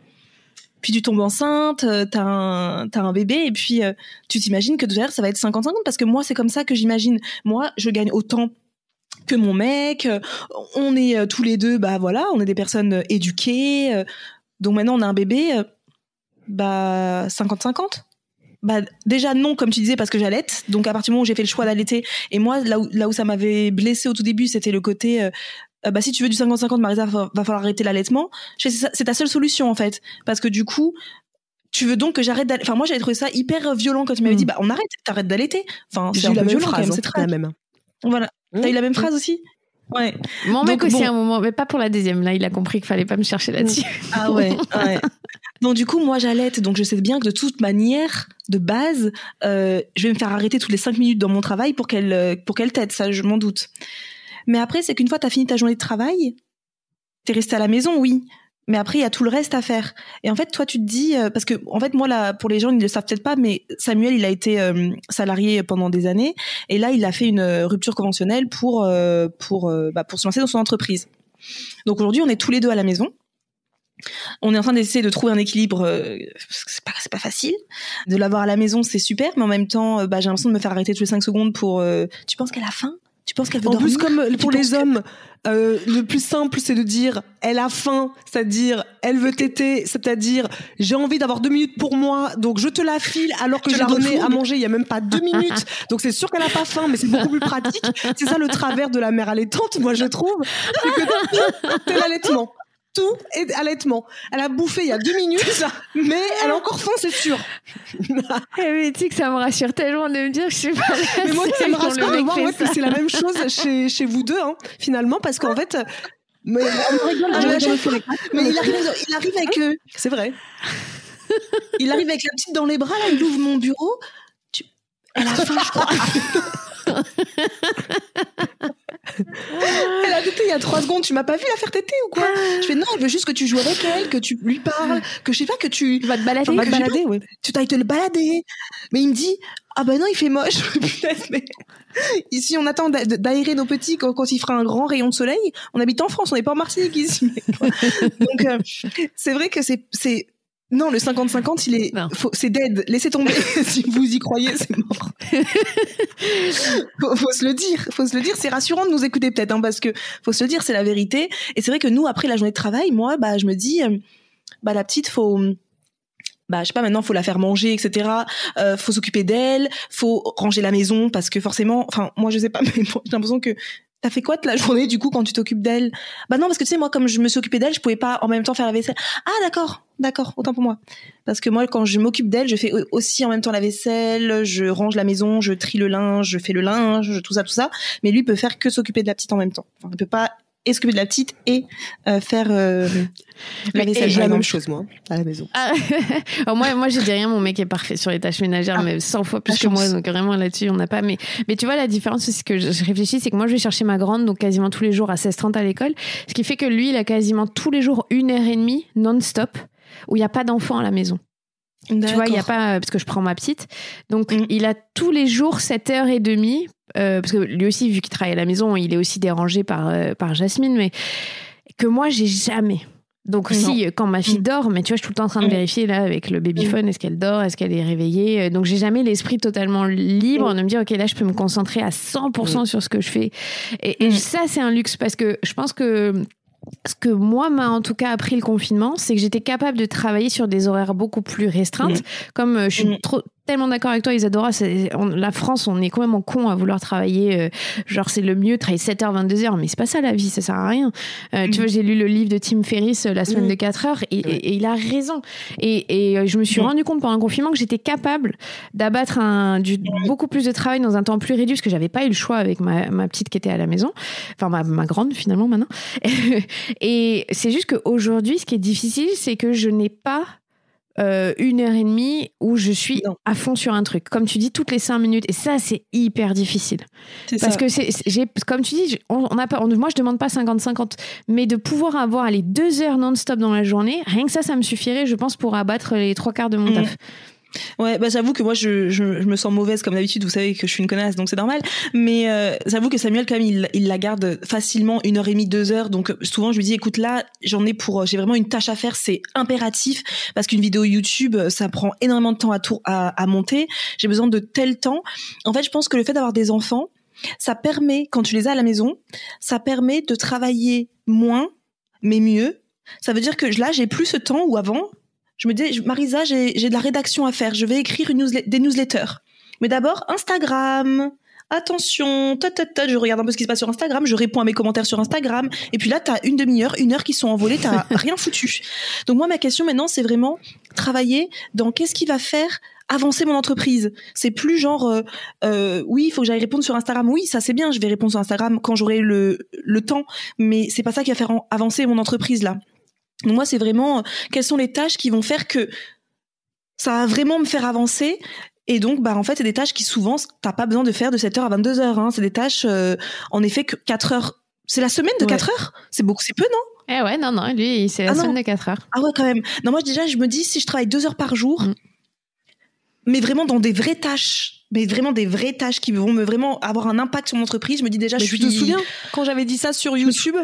Puis tu tombes enceinte, t'as un, as un bébé, et puis tu t'imagines que derrière, ça va être 50-50, parce que moi, c'est comme ça que j'imagine. Moi, je gagne autant que mon mec. On est euh, tous les deux, bah voilà, on est des personnes euh, éduquées. Euh, donc maintenant, on a un bébé, bah 50-50. bah déjà non comme tu disais parce que j'allaite donc à partir du moment où j'ai fait le choix d'allaiter et moi là où là où ça m'avait blessé au tout début c'était le côté euh, euh, bah si tu veux du 50-50 Marisa va, va falloir arrêter l'allaitement c'est ta seule solution en fait parce que du coup tu veux donc que j'arrête d'allaiter enfin moi j'avais trouvé ça hyper violent quand tu m'avais Mm. dit bah on arrête t'arrêtes d'allaiter enfin c'est la même violent quand même hein, la même. voilà t'as eu la même Mm. phrase aussi? Ouais Mon mec Donc, aussi bon. à un moment, mais pas pour la deuxième. Là, il a compris qu'il fallait pas me chercher là-dessus. Ah ouais, (laughs) ouais. Donc du coup, moi j'allaite, donc je sais bien que de toute manière, de base, euh, je vais me faire arrêter toutes les cinq minutes dans mon travail pour qu'elle euh, pour qu'elle t'aide, ça je m'en doute. Mais après, c'est qu'une fois t'as fini ta journée de travail, t'es resté à la maison, oui. Mais après, il y a tout le reste à faire. Et en fait, toi, tu te dis, euh, parce que, en fait, moi, là, pour les gens, ils ne le savent peut-être pas, mais Samuel, il a été euh, salarié pendant des années, et là, il a fait une euh, rupture conventionnelle pour pour bah, pour se lancer dans son entreprise. Donc aujourd'hui, on est tous les deux à la maison. On est en train d'essayer de trouver un équilibre. parce que c'est pas pas facile. De l'avoir à la maison, c'est super, mais en même temps, bah, j'ai l'impression de me faire arrêter toutes les 5 secondes pour. tu penses qu'elle a faim Tu penses qu'elle veut En dormir plus, comme pour les que- hommes, euh, le plus simple, c'est de dire elle a faim, c'est-à-dire elle veut téter, c'est-à-dire j'ai envie d'avoir deux minutes pour moi, donc je te la file alors que Je j'ai la donné à manger il y a même pas deux minutes. Donc c'est sûr qu'elle a pas faim, mais c'est beaucoup plus pratique. C'est ça le travers de la mère allaitante, moi je trouve, c'est que est l'allaitement. Tout est allaitement. Elle a bouffé il y a deux minutes, (laughs) mais elle a encore faim, c'est sûr. Eh, mais tu sais que ça me rassure tellement de me dire que je suis pas (laughs) Mais moi, ça me rassure de voir ouais, que c'est la même chose chez, chez vous deux, hein, finalement, parce qu'en fait, mais, Ah, Mais il arrive, il arrive avec, euh, c'est vrai. il arrive avec la petite dans les bras. Là, il ouvre mon bureau. Tu... Elle a faim, je crois. (laughs) Elle a tété il y a trois secondes. Tu m'as pas vu la faire téter ou quoi? Je fais non. Elle veut juste que tu joues avec elle, que tu lui parles, que je sais pas que tu Tu vas te balader. Enfin, te que j'ai balader, oui. tu t'ailles te le balader. Mais il me dit, ah ben non, il fait moche. (laughs) Mais (laughs) ici, on attend d'a- d'aérer nos petits quand, quand il fera un grand rayon de soleil. On habite en France, on n'est pas en Martinique ici. (laughs) Donc, euh, c'est vrai que c'est, non, le 50-50, il est, c'est dead. Laissez tomber. (laughs) si vous y croyez, c'est mort. (laughs) faut, faut se le dire. Faut se le dire. C'est rassurant de nous écouter peut-être, hein, parce que faut se le dire, c'est la vérité. Et c'est vrai que nous, après la journée de travail, moi, bah, je me dis, euh, bah, la petite, faut, bah je sais pas maintenant faut la faire manger etc euh, faut s'occuper d'elle faut ranger la maison parce que forcément enfin moi je sais pas (laughs) mais j'ai l'impression que t'as fait quoi de la journée du coup quand tu t'occupes d'elle? Bah non parce que tu sais moi comme je me suis occupée d'elle je pouvais pas en même temps faire la vaisselle. Ah d'accord d'accord autant pour moi. Parce que moi quand je m'occupe d'elle je fais au- aussi en même temps la vaisselle je range la maison je trie le linge je fais le linge tout ça tout ça. Mais lui peut faire que s'occuper de la petite en même temps. Il peut pas et s'occuper de la petite et euh, faire euh, la vaisselle J'ai même chose, moi, à la maison. Ah, Alors (laughs) moi, moi, je dis rien. Mon mec est parfait sur les tâches ménagères, Ah, mais 100 fois plus la que moi. Donc vraiment là-dessus, on n'a pas. Mais, mais tu vois, la différence, c'est que je réfléchis, c'est que moi, je vais chercher ma grande, donc quasiment tous les jours à 16h30 à l'école. Ce qui fait que lui, il a quasiment tous les jours une heure et demie non-stop où il n'y a pas d'enfant à la maison. Tu vois, il y a pas parce que je prends ma petite. Donc Mm. il a tous les jours 7 heures et demie euh, parce que lui aussi vu qu'il travaille à la maison, il est aussi dérangé par euh, par Jasmine mais que moi j'ai jamais. Donc Non. si quand ma fille Mm. dort, mais tu vois, je suis tout le temps en train de Mm. vérifier là avec le babyphone, est-ce qu'elle dort, est-ce qu'elle est réveillée. Euh, Donc j'ai jamais l'esprit totalement libre de me dire ok là je peux me concentrer à 100% sur ce que je fais. Et, et Mm. ça c'est un luxe parce que je pense que ce que moi m'a en tout cas appris le confinement, c'est que j'étais capable de travailler sur des horaires beaucoup plus restreintes. Comme euh, je suis Mm. trop, tellement d'accord avec toi, Isadora, on- la France, on est quand même con à vouloir travailler. euh, genre, c'est le mieux, travailler 7h, 22h, mais c'est pas ça la vie, ça sert à rien. Euh, Tu Mm. vois, j'ai lu le livre de Tim Ferriss, euh, La semaine Mm. de 4 heures, et, et- et il a raison. Et, et, je me suis Mm. rendu compte pendant le confinement que j'étais capable d'abattre beaucoup plus de travail dans un temps plus réduit, parce que j'avais pas eu le choix avec ma, ma petite qui était à la maison, enfin ma, ma grande finalement maintenant. (laughs) et c'est juste qu'aujourd'hui, ce qui est difficile, c'est que je n'ai pas euh, une heure et demie où je suis Non. à fond sur un truc. Comme tu dis, toutes les cinq minutes. Et ça, c'est hyper difficile. Parce ça. que c'est, j'ai, comme tu dis, on, on a pas, on- moi, je demande pas 50-50, mais de pouvoir avoir les deux heures non-stop dans la journée, rien que ça, ça me suffirait, je pense, pour abattre les trois quarts de mon Mhm. taf. Ouais, bah j'avoue que moi je, je, je me sens mauvaise comme d'habitude, vous savez que je suis une connasse donc c'est normal. Mais euh, j'avoue que Samuel quand même il, il la garde facilement une heure et demie, deux heures. Donc souvent je lui dis écoute là j'en ai pour, j'ai vraiment une tâche à faire, c'est impératif parce qu'une vidéo YouTube ça prend énormément de temps à, tour, à, à monter. J'ai besoin de tel temps. En fait je pense que le fait d'avoir des enfants, ça permet quand tu les as à la maison, ça permet de travailler moins mais mieux. Ça veut dire que là j'ai plus ce temps où avant Je me dis, Marisa, j'ai de la rédaction à faire. Je vais écrire une des newsletters. Mais d'abord, Instagram. Attention, ta, ta, je regarde un peu ce qui se passe sur Instagram, je réponds à mes commentaires sur Instagram, et puis là, t'as une demi-heure, une heure qui sont envolées, t'as (laughs) rien foutu. Donc moi, ma question maintenant, c'est vraiment travailler dans qu'est-ce qui va faire avancer mon entreprise. C'est plus genre, euh, euh, oui, il faut que j'aille répondre sur Instagram. Oui, ça c'est bien, je vais répondre sur Instagram quand j'aurai le, le temps, mais c'est pas ça qui va faire avancer mon entreprise là. Donc moi, c'est vraiment euh, quelles sont les tâches qui vont faire que ça va vraiment me faire avancer. Et donc, bah en fait, c'est des tâches qui souvent t'as pas besoin de faire de 7h à 22h. Hein. C'est des tâches, euh, en effet, que 4 heures. C'est la semaine de 4 heures? C'est beaucoup, c'est peu, non? Eh ouais, non, non, lui, c'est la ah semaine de 4 heures. Ah ouais, quand même. Non, moi, déjà, je me dis, si je travaille 2 heures par jour, mm. mais vraiment dans des vraies tâches, mais vraiment des vraies tâches qui vont me vraiment avoir un impact sur mon entreprise, je me dis déjà, je suis... Tu te souviens quand j'avais dit ça sur YouTube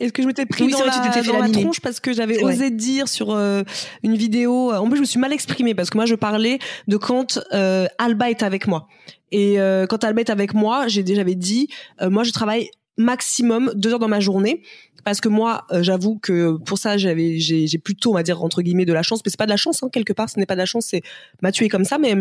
est-ce que je m'étais pris dans, la, tronche parce que j'avais osé dire sur euh, une vidéo. En plus, je me suis mal exprimée parce que moi, je parlais de quand euh, Alba est avec moi. Et euh, quand Alba est avec moi, j'ai déjà dit, moi, je travaille maximum deux heures dans ma journée parce que moi j'avoue que pour ça j'avais j'ai plutôt on va dire entre guillemets de la chance mais c'est pas de la chance hein, quelque part ce n'est pas de la chance c'est m'a tué comme ça mais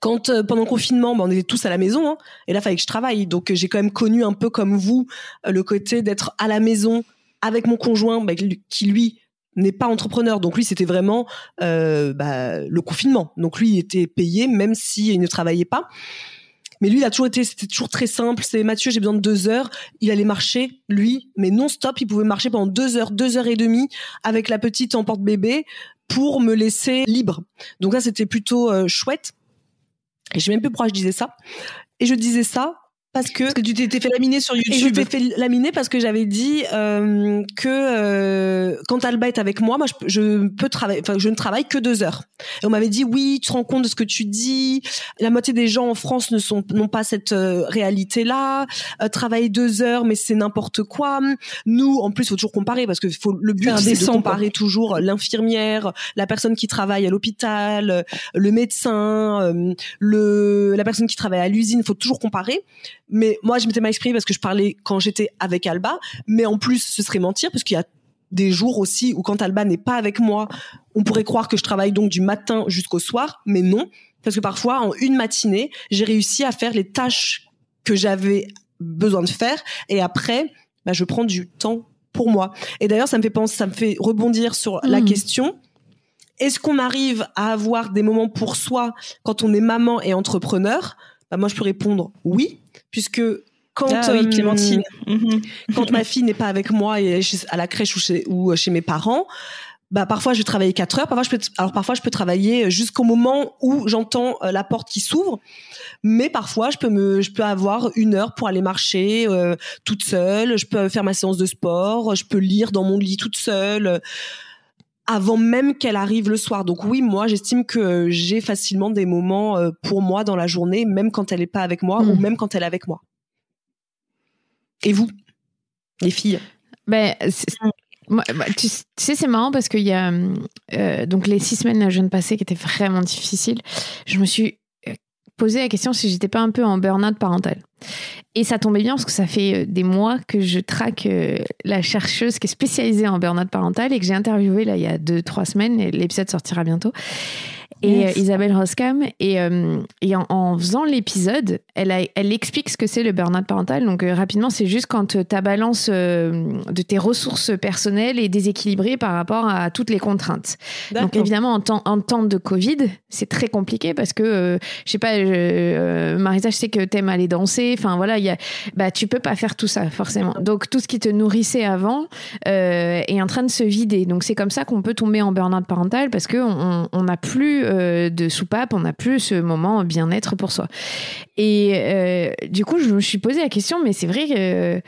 quand euh, pendant le confinement, bah, on était tous à la maison, hein, et là, il fallait que je travaille. Donc, j'ai quand même connu un peu comme vous euh, le côté d'être à la maison avec mon conjoint, bah, qui lui n'est pas entrepreneur. Donc lui, c'était vraiment euh, bah, le confinement. Donc lui, il était payé même s'il ne travaillait pas. Mais lui, il a toujours été, c'était toujours très simple. C'est Mathieu, j'ai besoin de deux heures. Il allait marcher, lui, mais non-stop. Il pouvait marcher pendant deux heures, deux heures et demie avec la petite en porte-bébé pour me laisser libre. Donc là, c'était plutôt chouette. Je sais même plus pourquoi je disais ça. Et je disais ça parce que, parce que tu t'étais fait laminer sur YouTube. Et je t'ai fait laminer parce que j'avais dit euh, que euh, quand Alba est avec moi, moi je, je peux travailler, enfin je ne travaille que deux heures. Et on m'avait dit oui, tu te rends compte de ce que tu dis. La moitié des gens en France ne sont n'ont pas cette euh, réalité là. Euh, travailler deux heures, mais c'est n'importe quoi. Nous, en plus, faut toujours comparer parce que faut le but c'est de comparer toujours l'infirmière, la personne qui travaille à l'hôpital, le médecin, euh, le la personne qui travaille à l'usine. Faut toujours comparer. Mais moi, je m'étais mal exprimée parce que je parlais quand j'étais avec Alba. Mais en plus, ce serait mentir parce qu'il y a des jours aussi où quand Alba n'est pas avec moi, on pourrait croire que je travaille donc du matin jusqu'au soir, mais non, parce que parfois en une matinée, j'ai réussi à faire les tâches que j'avais besoin de faire, et après, bah, je prends du temps pour moi. Et d'ailleurs, ça me fait penser, ça me fait rebondir sur la hmm. question. Est-ce qu'on arrive à avoir des moments pour soi quand on est maman et entrepreneur? Bah, Moi, je peux répondre oui, puisque quand ah euh, Clémentine, (laughs) mhm. quand ma fille n'est pas avec moi et à la crèche ou chez, ou euh, chez mes parents, bah parfois je vais travailler 4 heures, parfois je peux alors parfois je peux travailler jusqu'au moment où j'entends euh, la porte qui s'ouvre, mais parfois je peux me je peux avoir une heure pour aller marcher toute seule, je peux faire ma séance de sport, je peux lire dans mon lit toute seule avant même qu'elle arrive le soir. Donc oui, moi, j'estime que j'ai facilement des moments euh, pour moi dans la journée, même quand elle n'est pas avec moi ou hmm. même quand elle est avec moi. Et vous, les filles? Ben, bah, tu, sais, c'est marrant parce qu'il y a euh, donc les six semaines jeune passée qui étaient vraiment difficiles. Je me suis euh, posé la question si j'étais pas un peu en burn-out parental. Et ça tombait bien parce que ça fait euh, des mois que je traque euh, la chercheuse qui est spécialisée en burn-out parental et que j'ai interviewée là il y a deux, trois semaines. L'épisode sortira bientôt et euh, Isabelle Roskam. Et, euh, et en, faisant l'épisode, elle, elle explique ce que c'est le burn-out parental. Donc euh, rapidement, c'est juste quand ta balance de tes ressources personnelles est déséquilibrée par rapport à toutes les contraintes. Donc évidemment, en temps, en temps de Covid, c'est très compliqué parce que, je sais pas, Marisa, je sais que t'aimes aller danser. Enfin voilà, y a, bah, tu peux pas faire tout ça forcément. Donc tout ce qui te nourrissait avant est en train de se vider. Donc c'est comme ça qu'on peut tomber en burn-out parental parce qu'on n'a plus euh, de soupape, on n'a plus ce moment bien-être pour soi. Et euh, du coup, je me suis posé la question, mais c'est vrai que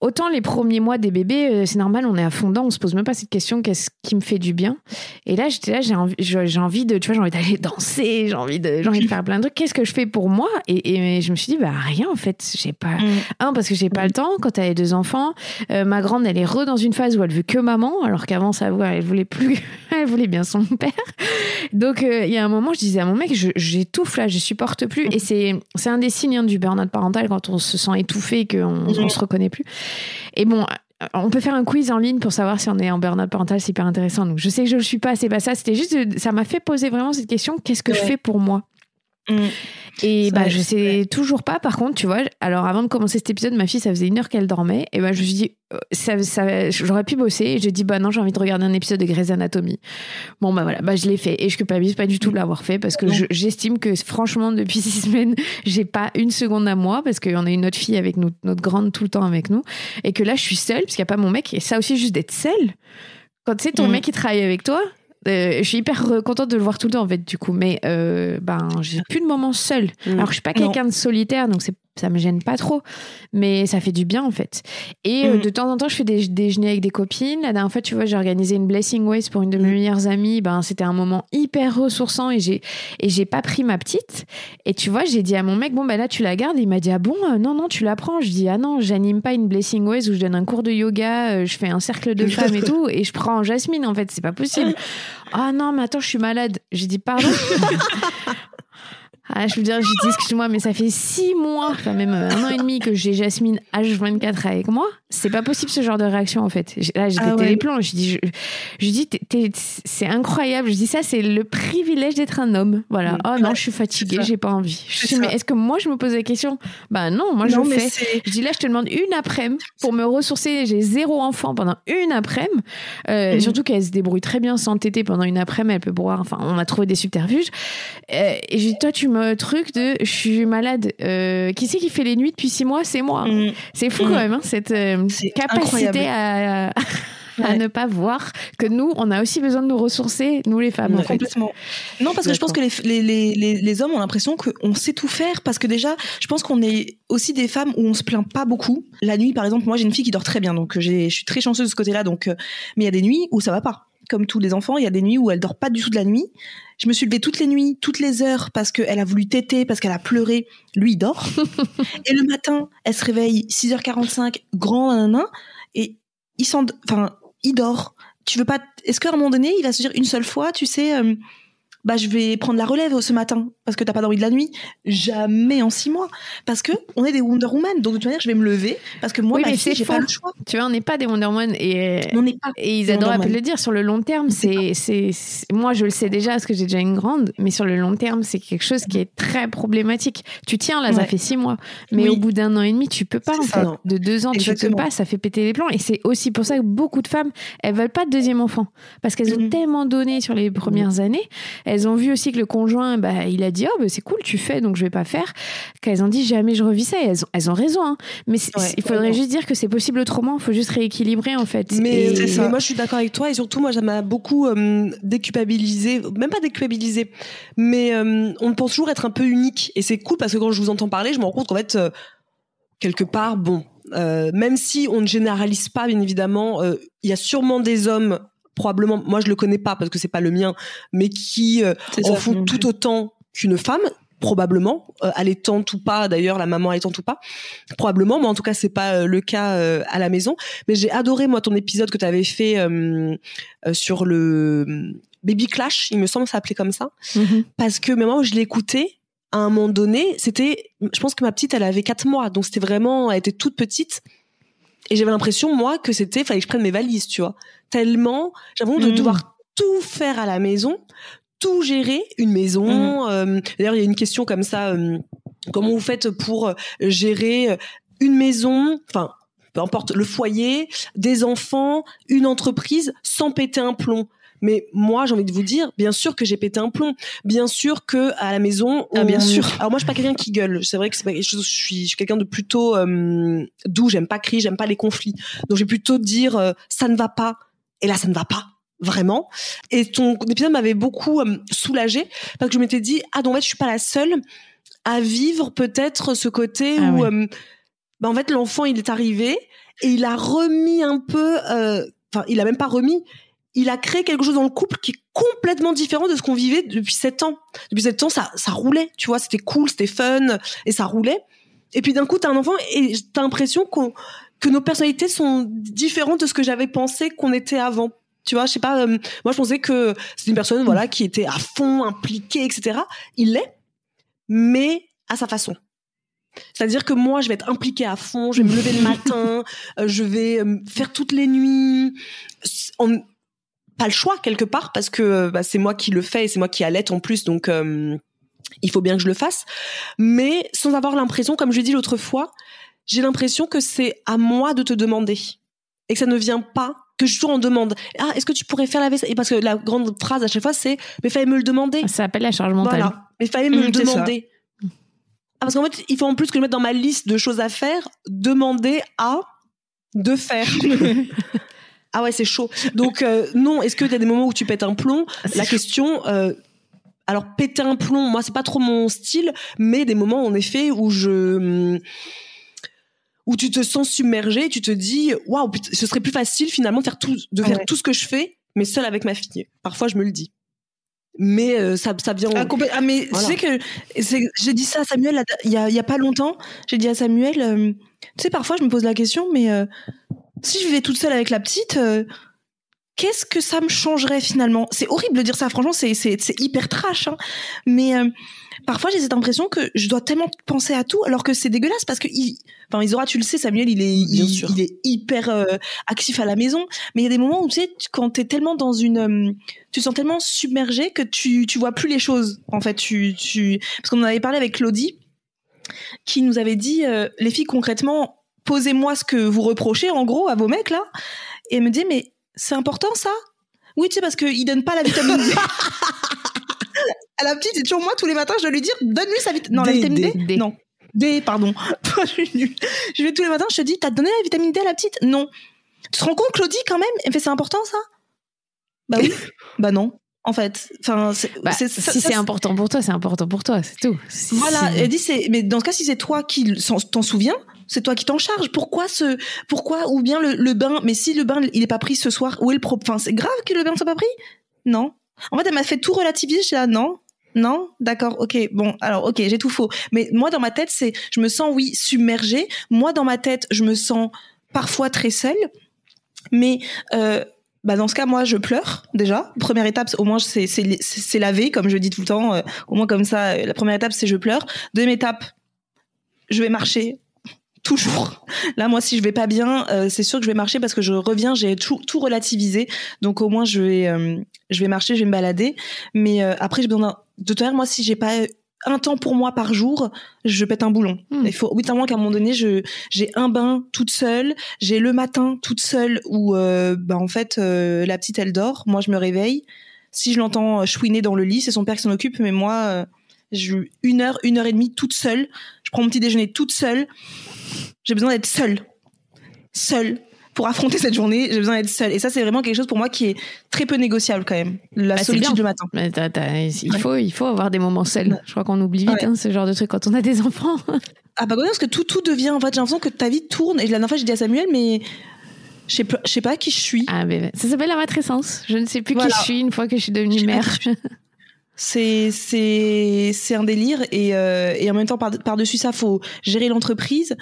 Autant les premiers mois des bébés, euh, c'est normal, on est à fond on se pose même pas cette question qu'est-ce qui me fait du bien? Et là, j'étais là, j'ai envie, j'ai envie de, tu vois, j'ai envie d'aller (laughs) danser, j'ai envie de, j'ai envie de faire plein de trucs. Qu'est-ce que je fais pour moi? Et, je me suis dit, bah rien en fait. J'ai pas, mm. un parce que j'ai pas le temps. Quand t'as les deux enfants, euh, ma grande, elle est re dans une phase où elle veut que maman, alors qu'avant ça, elle voulait plus, (laughs) elle voulait bien son père. Donc euh, il y a un moment, je disais à mon mec, j'étouffe là, je supporte plus. Et c'est, c'est un des signes hein, du burn-out parental quand on se sent étouffé, qu'on on se reconnaît plus. Et bon, on peut faire un quiz en ligne pour savoir si on est en burn-out parental, c'est hyper intéressant. Donc, je sais que je le suis pas, c'est pas ça. C'était juste, ça m'a fait poser vraiment cette question qu'est-ce que je fais pour moi? Mm. Et bah, je sais toujours pas. Par contre, tu vois, alors avant de commencer cet épisode, ma fille, ça faisait une heure qu'elle dormait. Et bah, je me suis dit, ça, ça, j'aurais pu bosser. Et j'ai dit, bah non, j'ai envie de regarder un épisode de Grey's Anatomy. Bon, bah voilà, bah je l'ai fait. Et je culpabilise pas du tout de l'avoir fait parce que j'estime que franchement, depuis (laughs) six semaines, j'ai pas une seconde à moi parce qu'on a une autre fille avec nous, notre grande tout le temps avec nous. Et que là, je suis seule parce qu'il n'y a pas mon mec. Et ça aussi, juste d'être seule. Quand tu sais, ton Mm. mec, il travaille avec toi, euh, je suis hyper contente de le voir tout le temps en fait du coup. Mais euh, ben j'ai plus de moments seul Mm. alors je suis pas quelqu'un de solitaire donc c'est ça me gêne pas trop mais ça fait du bien en fait. Et euh, Mm. de temps en temps je fais des déjeuners avec des copines. La dernière fois tu vois j'ai organisé une blessing ways pour une de mes meilleures amies. Ben c'était un moment hyper ressourçant et j'ai et j'ai pas pris ma petite. Et tu vois j'ai dit à mon mec bon ben là tu la gardes. Et il m'a dit ah bon euh, non non tu la prends. Je dis ah non j'anime pas une blessing ways où je donne un cours de yoga euh, je fais un cercle de (laughs) femmes et tout et je prends Jasmine en fait. C'est pas possible. (laughs) Ah non mais attends je suis malade. J'ai dit pardon (laughs) Ah, je veux dire, j'ai dit, excuse-moi, mais ça fait six mois, enfin même un an et demi que j'ai Jasmine H24 avec moi. C'est pas possible ce genre de réaction en fait. J'ai- Là, j'ai Ah pété ouais. les plombs. Je dis, je, je dis, c'est incroyable. Je dis, ça, c'est le privilège d'être un homme. Voilà. Mm. Oh non, Ouais, je suis fatiguée, j'ai pas envie. Je dis, mais est-ce que moi, je me pose la question? Bah non, moi, je non, le mais fais. Je dis là, je te demande une après-midi pour me ressourcer. J'ai zéro enfant pendant une après-midi. Euh, Mhm. Surtout qu'elle se débrouille très bien sans téter pendant une après-midi. Elle peut boire. Enfin, on a trouvé des subterfuges. Euh, et j'ai dit, toi, tu me truc de je suis malade. Euh, qui c'est qui fait les nuits depuis six mois? C'est moi. Mm. C'est fou quand même, hein, cette euh, capacité à. à Ouais. ne pas voir que nous, on a aussi besoin de nous ressourcer, nous les femmes, en fait. Complètement. Non, parce que je pense que les, les, les, les, les hommes ont l'impression qu'on sait tout faire. Parce que déjà, je pense qu'on est aussi des femmes où on se plaint pas beaucoup. La nuit, par exemple, moi, j'ai une fille qui dort très bien. Donc, j'ai- je suis très chanceuse de ce côté-là. Donc, euh, mais il y a des nuits où ça va pas. Comme tous les enfants, il y a des nuits où elle dort pas du tout de la nuit. Je me suis levée toutes les nuits, toutes les heures, parce qu'elle a voulu téter, parce qu'elle a pleuré. Lui, il dort. (laughs) et le matin, elle se réveille 6h45, grand, nanana, et il enfin, il dort. Tu veux pas, est-ce qu'à un moment donné, il va se dire une seule fois, tu sais, euh, bah, je vais prendre la relève ce matin, parce que t'as pas dormi de la nuit. Jamais en six mois. Parce que on est des Wonder Woman. Donc, de toute manière, je vais me lever, parce que moi, Oui, ma fille, j'ai pas le choix. Tu vois, on n'est pas des Wonder Woman et. On n'est pas. Et ils adorent le dire sur le long terme. C'est, c'est, moi, je le sais déjà parce que j'ai déjà une grande, mais sur le long terme, c'est quelque chose qui est très problématique. Tu tiens là, ça fait six mois, mais Oui. au bout d'un an et demi, tu peux pas en ça, fait. non. De deux ans, tu Exactement. peux pas. Ça fait péter les plombs. Et c'est aussi pour ça que beaucoup de femmes, elles veulent pas de deuxième enfant parce qu'elles ont Mhm. tellement donné sur les premières années. Elles ont vu aussi que le conjoint, bah, il a dit oh bah, c'est cool, tu fais, donc je vais pas faire. Qu'elles ont dit jamais je revis ça. Et elles ont, elles ont raison. hein. Mais Ouais, il faudrait juste dire que c'est possible autrement. Il faut juste rééquilibrer en fait. Mais, Et- moi, je suis d'accord avec toi et surtout, moi, ça m'a beaucoup euh, déculpabilisé, même pas déculpabilisé, mais euh, on pense toujours être un peu unique et c'est cool parce que quand je vous entends parler, je me rends compte qu'en fait, euh, quelque part, bon, euh, même si on ne généralise pas, bien évidemment, euh, il y a sûrement des hommes probablement, moi je le connais pas parce que c'est pas le mien, mais qui euh, en ça. font tout autant qu'une femme probablement euh, allaitante ou pas d'ailleurs la maman allaitante ou pas probablement mais en tout cas c'est pas euh, le cas euh, à la maison mais j'ai adoré moi ton épisode que tu avais fait euh, euh, sur le baby clash il me semble que ça s'appelait comme ça Mhm. parce que même moi où je l'ai écouté à un moment donné c'était je pense que ma petite elle avait quatre mois donc c'était vraiment elle était toute petite et j'avais l'impression moi que c'était fallait que je prenne mes valises tu vois. Tellement j'avais l'impression de Mhm. devoir tout faire à la maison tout gérer une maison euh, d'ailleurs il y a une question comme ça euh, comment vous faites pour euh, gérer une maison enfin peu importe le foyer des enfants une entreprise sans péter un plomb mais moi, j'ai envie de vous dire, bien sûr que j'ai pété un plomb. Bien sûr que à la maison, Ah, bien on- sûr. Alors moi, je suis pas quelqu'un qui gueule. C'est vrai que pas je suis, je suis quelqu'un de plutôt euh, doux. J'aime pas crier, j'aime pas les conflits. Donc, je vais plutôt dire euh, ça ne va pas. Et là, ça ne va pas vraiment. Et ton épisode m'avait beaucoup euh, soulagée parce que je m'étais dit ah donc en fait, je suis pas la seule à vivre peut-être ce côté Ah où euh, bah, en fait l'enfant il est arrivé et il a remis un peu enfin il a même pas remis il a créé quelque chose dans le couple qui est complètement différent de ce qu'on vivait depuis sept ans. Depuis sept ans, ça, ça roulait, tu vois, c'était cool, c'était fun, et ça roulait. Et puis d'un coup, t'as un enfant et t'as l'impression qu'on, que nos personnalités sont différentes de ce que j'avais pensé qu'on était avant. Tu vois, je sais pas, euh, moi je pensais que c'était une personne, voilà, qui était à fond, impliquée, etc. Il l'est, mais à sa façon. C'est-à-dire que moi, je vais être impliquée à fond, je vais me lever le (laughs) matin, euh, je vais euh, faire toutes les nuits. Pas le choix quelque part parce que euh, bah, c'est moi qui le fais et c'est moi qui allaite en plus, donc euh, il faut bien que je le fasse. Mais sans avoir l'impression, comme je l'ai dit l'autre fois, j'ai l'impression que c'est à moi de te demander et que ça ne vient pas que je toujours en demande. Ah, est-ce que tu pourrais faire la vaisselle? Et parce que la grande phrase à chaque fois, c'est mais fallait me le demander. Ça s'appelle la charge mentale. Voilà. Mais fallait me Mmh, le ça. demander. Ah, parce qu'en fait, il faut en plus que je mette dans ma liste de choses à faire, demander à de faire. (laughs) ah ouais, c'est chaud. Donc euh, non, est-ce qu'il y a des moments où tu pètes un plomb? La question. euh, alors péter un plomb, moi c'est pas trop mon style, mais des moments en effet où je où tu te sens submergé, tu te dis waouh, ce serait plus facile finalement de faire tout de Ah faire ouais. tout ce que je fais, mais seul avec ma fille. Parfois je me le dis. Mais euh, ça ça vient Ah, ah, mais Voilà. tu sais que j'ai dit ça à Samuel il y a, y a pas longtemps. J'ai dit à Samuel, euh, tu sais, parfois je me pose la question, mais euh, si je vivais toute seule avec la petite, euh, qu'est-ce que ça me changerait finalement? C'est horrible de dire ça, franchement, c'est c'est c'est hyper trash. Hein. Mais euh, parfois j'ai cette impression que je dois tellement penser à tout, alors que c'est dégueulasse parce que il, enfin Isora, tu le sais, Samuel, il est il, est hyper euh, actif à la maison, mais il y a des moments où tu sais, tu- quand t'es tellement dans une euh, tu te sens tellement submergé que tu tu vois plus les choses en fait tu tu parce qu'on en avait parlé avec Claudie qui nous avait dit euh, les filles concrètement posez-moi ce que vous reprochez en gros à vos mecs là. Et elle me dit mais c'est important ça? Oui tu sais parce qu'ils donnent pas la vitamine D. (laughs) À la petite c'est toujours moi tous les matins je dois lui dire donne-lui sa vitamine non la vitamine D, D. non. D pardon. (laughs) Je vais tous les matins je te dis t'as donné la vitamine D à la petite? Non. Tu te rends compte Claudie quand même elle fait c'est important ça? Bah oui. (laughs) Bah non en fait enfin Bah, si c'est important pour toi, c'est important pour toi, c'est tout. Si- voilà, elle dit c'est mais dans ce cas si c'est toi qui t'en souviens, c'est toi qui t'en charges. Pourquoi ce pourquoi ou bien le, le bain mais si le bain il est pas pris ce soir, où est le propre Enfin, c'est grave que le bain soit pas pris? Non. En fait, elle m'a fait tout relativiser, là non. Non, d'accord, ok, bon, alors ok, j'ai tout faux. Mais moi dans ma tête, c'est, je me sens oui submergée. Moi dans ma tête, je me sens parfois très seule. Mais euh, bah dans ce cas, moi je pleure déjà. Première étape, au moins c'est c'est c'est lavé, comme je dis tout le temps. euh, au moins comme ça, euh, la première étape c'est je pleure. Deuxième étape, je vais marcher toujours. Là, moi, si je vais pas bien, euh, c'est sûr que je vais marcher parce que je reviens, j'ai tout, tout relativisé. Donc au moins, je vais, je vais marcher, je vais me balader. Mais après, j'ai besoin de toute manière, moi, si j'ai pas un temps pour moi par jour, je pète un boulon. Hmm. Il faut, oui, tellement qu'à un moment donné, je, j'ai un bain toute seule, j'ai le matin toute seule où, euh, bah, en fait, euh, la petite, elle dort. Moi, je me réveille. Si je l'entends euh, chouiner dans le lit, c'est son père qui s'en occupe, mais moi, euh, j'ai une heure, une heure et demie toute seule. Je prends mon petit déjeuner toute seule. J'ai besoin d'être seule. Seule. Pour affronter cette journée, j'ai besoin d'être seule. Et ça, c'est vraiment quelque chose pour moi qui est très peu négociable quand même. La Bah, solitude le matin. Mais il, faut, il faut avoir des moments seuls. Je crois qu'on oublie vite Ouais. hein, ce genre de truc quand on a des enfants. (laughs) Ah bah ouais, parce que tout, tout devient, en fait, j'ai l'impression que ta vie tourne. Et la dernière fois, j'ai dit à Samuel, mais je sais pas, je sais pas qui je suis. Ah, mais ça s'appelle la matrescence. Je ne sais plus Voilà. qui je suis une fois que je suis devenue Je mère. (laughs) C'est, c'est, c'est un délire. Et, euh, et en même temps, par, par-dessus ça, faut gérer l'entreprise.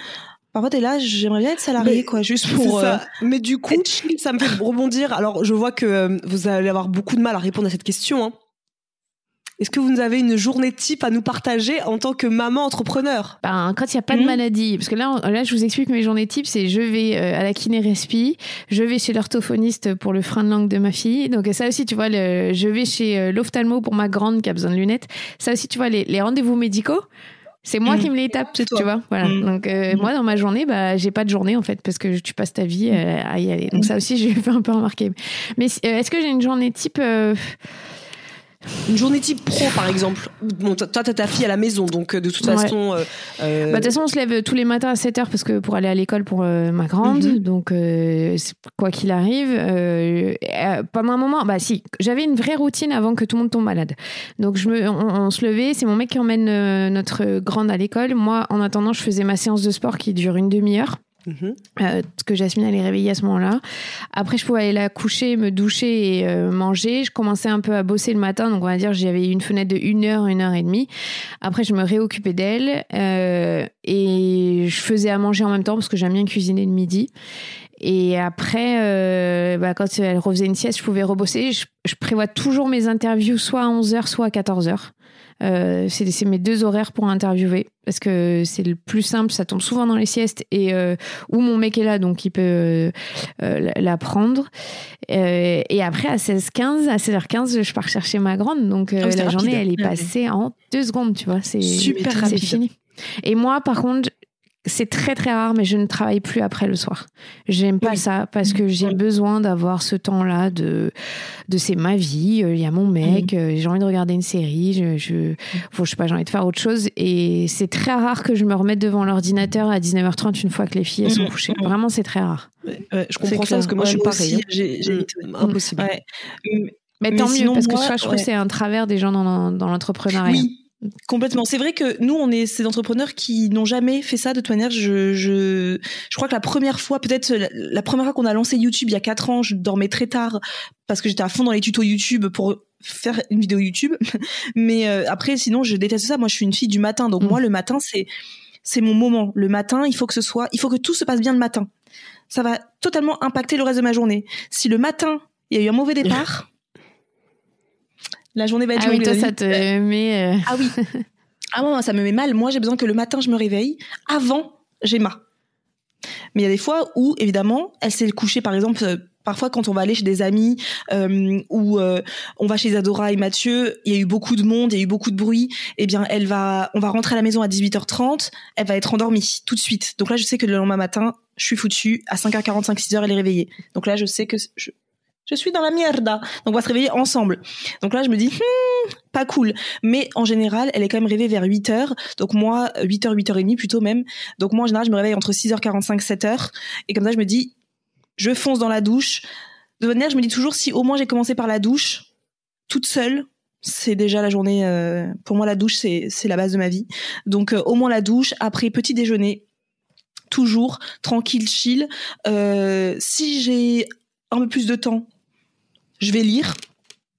Parfois, t'es là, j'aimerais bien être salarié, quoi, juste pour. ça. euh, Mais du coup, ça me fait rebondir. Alors, je vois que euh, vous allez avoir beaucoup de mal à répondre à cette question. hein. Est-ce que vous avez une journée type à nous partager en tant que maman entrepreneur? Ben, quand il n'y a pas de Mhm. maladie, parce que là, on- là, je vous explique mes journées types, c'est je vais euh, à la kiné respi, je vais chez l'orthophoniste pour le frein de langue de ma fille. Donc ça aussi, tu vois, le, je vais chez euh, l'ophtalmo pour ma grande qui a besoin de lunettes. Ça aussi, tu vois, les, les rendez-vous médicaux, c'est moi Mhm. qui me les tape, tu vois. Voilà. Mhm. Donc euh, Mhm. moi, dans ma journée, bah, j'ai pas de journée en fait, parce que tu passes ta vie euh, à y aller. Donc ça aussi, (laughs) j'ai fait un peu remarquer. Mais euh, est-ce que j'ai une journée type euh, Une journée type pro, par exemple. Bon, toi, t'as ta fille à la maison, donc euh, de toute Ouais. façon. euh, euh, Bah, de toute façon, on se lève tous les matins à 7 heures parce que pour aller à l'école pour euh, ma grande. Mhm. Donc, euh, quoi qu'il arrive, pendant un moment, bah si, j'avais une vraie routine avant que tout le monde tombe malade. Donc, je me, on, on se levait, c'est mon mec qui emmène notre grande à l'école. Moi, en attendant, je faisais ma séance de sport qui dure une demi-heure. Mhm. Euh, que Jasmine allait réveiller à ce moment-là. Après, je pouvais aller la coucher, me doucher et euh, manger. Je commençais un peu à bosser le matin, donc on va dire j'avais une fenêtre de une heure, une heure et demie. Après, je me réoccupais d'elle euh, et je faisais à manger en même temps parce que j'aime bien cuisiner le midi. Et après, bah, quand elle refaisait une sieste, je pouvais rebosser. Je, je prévois toujours mes interviews soit à 11h, soit à 14h. Euh, c'est mes deux horaires pour interviewer parce que c'est le plus simple, ça tombe souvent dans les siestes et euh, où mon mec est là donc il peut euh, la prendre. Et après à 16h15, à 16h15, je pars chercher ma grande donc Ah c'est la journée elle est Ok. passée en deux secondes, tu vois, c'est Super rapide. fini. Et moi par contre c'est très très rare, mais je ne travaille plus après le soir. J'aime pas Oui. ça parce que j'ai Oui. besoin d'avoir ce temps-là de, de c'est ma vie. euh, Il y a mon mec, euh, j'ai envie de regarder une série, je, je, faut, je sais pas, j'ai envie de faire autre chose. Et c'est très rare que je me remette devant l'ordinateur à 19h30 une fois que les filles elles sont Mhm. couchées. Vraiment, c'est très rare. Ouais, je comprends ça parce que moi Ouais, je suis pareil. aussi, hein. j'ai- j'évite, Mm, Impossible. Ouais. Mais, Mais tant mieux sinon, parce que ça, je trouve ouais. que c'est un travers des gens dans, dans l'entrepreneuriat. Oui, complètement. C'est vrai que nous, on est ces entrepreneurs qui n'ont jamais fait ça de toute manière. Je, je, je crois que la première fois, peut-être la, la première fois qu'on a lancé YouTube il y a quatre ans, je dormais très tard parce que j'étais à fond dans les tutos YouTube pour faire une vidéo YouTube. (laughs) Mais euh, après, sinon, je déteste ça. Moi, je suis une fille du matin, donc Mm. moi, le matin, c'est c'est mon moment. Le matin, il faut que ce soit, il faut que tout se passe bien le matin. Ça va totalement impacter le reste de ma journée. Si le matin, il y a eu un mauvais (laughs) départ. La journée va être Ah oui, toi, ça te met. euh, Ah oui. (laughs) Ah moi, ça me met mal. Moi, j'ai besoin que le matin, je me réveille. Avant, j'ai ma. Mais il y a des fois où, évidemment, elle s'est couchée, par exemple, euh, parfois quand on va aller chez des amis euh, ou euh, on va chez Adora et Mathieu, il y a eu beaucoup de monde, il y a eu beaucoup de bruit. Eh bien, elle va, on va rentrer à la maison à 18h30. Elle va être endormie tout de suite. Donc là, je sais que le lendemain matin, je suis foutue. À 5h45, 6h, elle est réveillée. Donc là, je sais que je, je suis dans la mierda. Donc on va se réveiller ensemble. Donc là, je me dis, hmm, pas cool. Mais en général, elle est quand même réveillée vers 8 heures. Donc moi, 8 heures, 8 heures et demie plutôt même. Donc moi, en général, je me réveille entre 6h45, 7h. Et comme ça, je me dis, je fonce dans la douche. De manière, je me dis toujours, si au moins j'ai commencé par la douche, toute seule, c'est déjà la journée. euh, pour moi, la douche, c'est c'est la base de ma vie. Donc euh, au moins la douche. Après petit déjeuner, toujours tranquille, chill. Euh, si j'ai un peu plus de temps, je vais lire.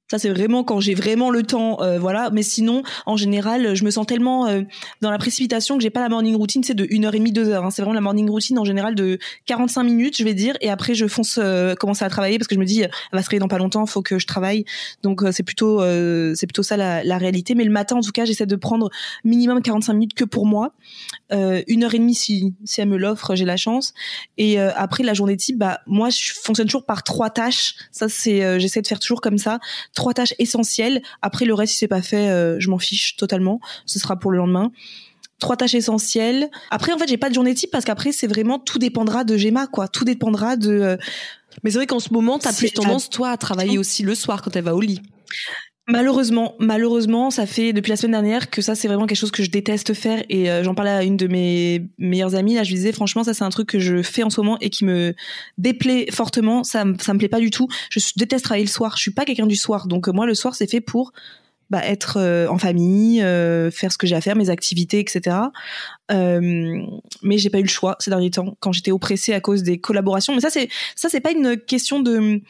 Ça, c'est vraiment quand j'ai vraiment le temps, euh, voilà. Mais sinon, en général, je me sens tellement euh, dans la précipitation que j'ai pas la morning routine, c'est de 1h30, 2h. Hein. C'est vraiment la morning routine en général de 45 minutes, je vais dire. Et après, je fonce euh, commencer à travailler parce que je me dis, elle va se réveiller dans pas longtemps, faut que je travaille. Donc, euh, c'est plutôt, euh, c'est plutôt ça la, la réalité. Mais le matin, en tout cas, j'essaie de prendre minimum 45 minutes que pour moi. Euh, une heure et demie si, si elle me l'offre, j'ai la chance. Et après, la journée type, bah, moi, je fonctionne toujours par trois tâches. Ça, c'est, j'essaie de faire toujours comme ça trois tâches essentielles. Après, le reste, si c'est pas fait, euh, je m'en fiche totalement. Ce sera pour le lendemain. Trois tâches essentielles. Après, en fait, j'ai pas de journée type parce qu'après, c'est vraiment tout dépendra de Gemma, quoi. Tout dépendra de. euh, Mais c'est vrai qu'en ce moment, t'as plus tendance, toi, à travailler aussi le soir quand elle va au lit. Malheureusement, malheureusement, ça fait depuis la semaine dernière que ça c'est vraiment quelque chose que je déteste faire et euh, j'en parlais à une de mes meilleures amies là, je lui disais franchement ça c'est un truc que je fais en ce moment et qui me déplaît fortement, ça ça me plaît pas du tout. Je déteste travailler le soir, je suis pas quelqu'un du soir donc euh, moi le soir c'est fait pour bah, être euh, en famille, faire ce que j'ai à faire, mes activités, etc. Mais j'ai pas eu le choix ces derniers temps quand j'étais oppressée à cause des collaborations. Mais ça c'est ça c'est pas une question de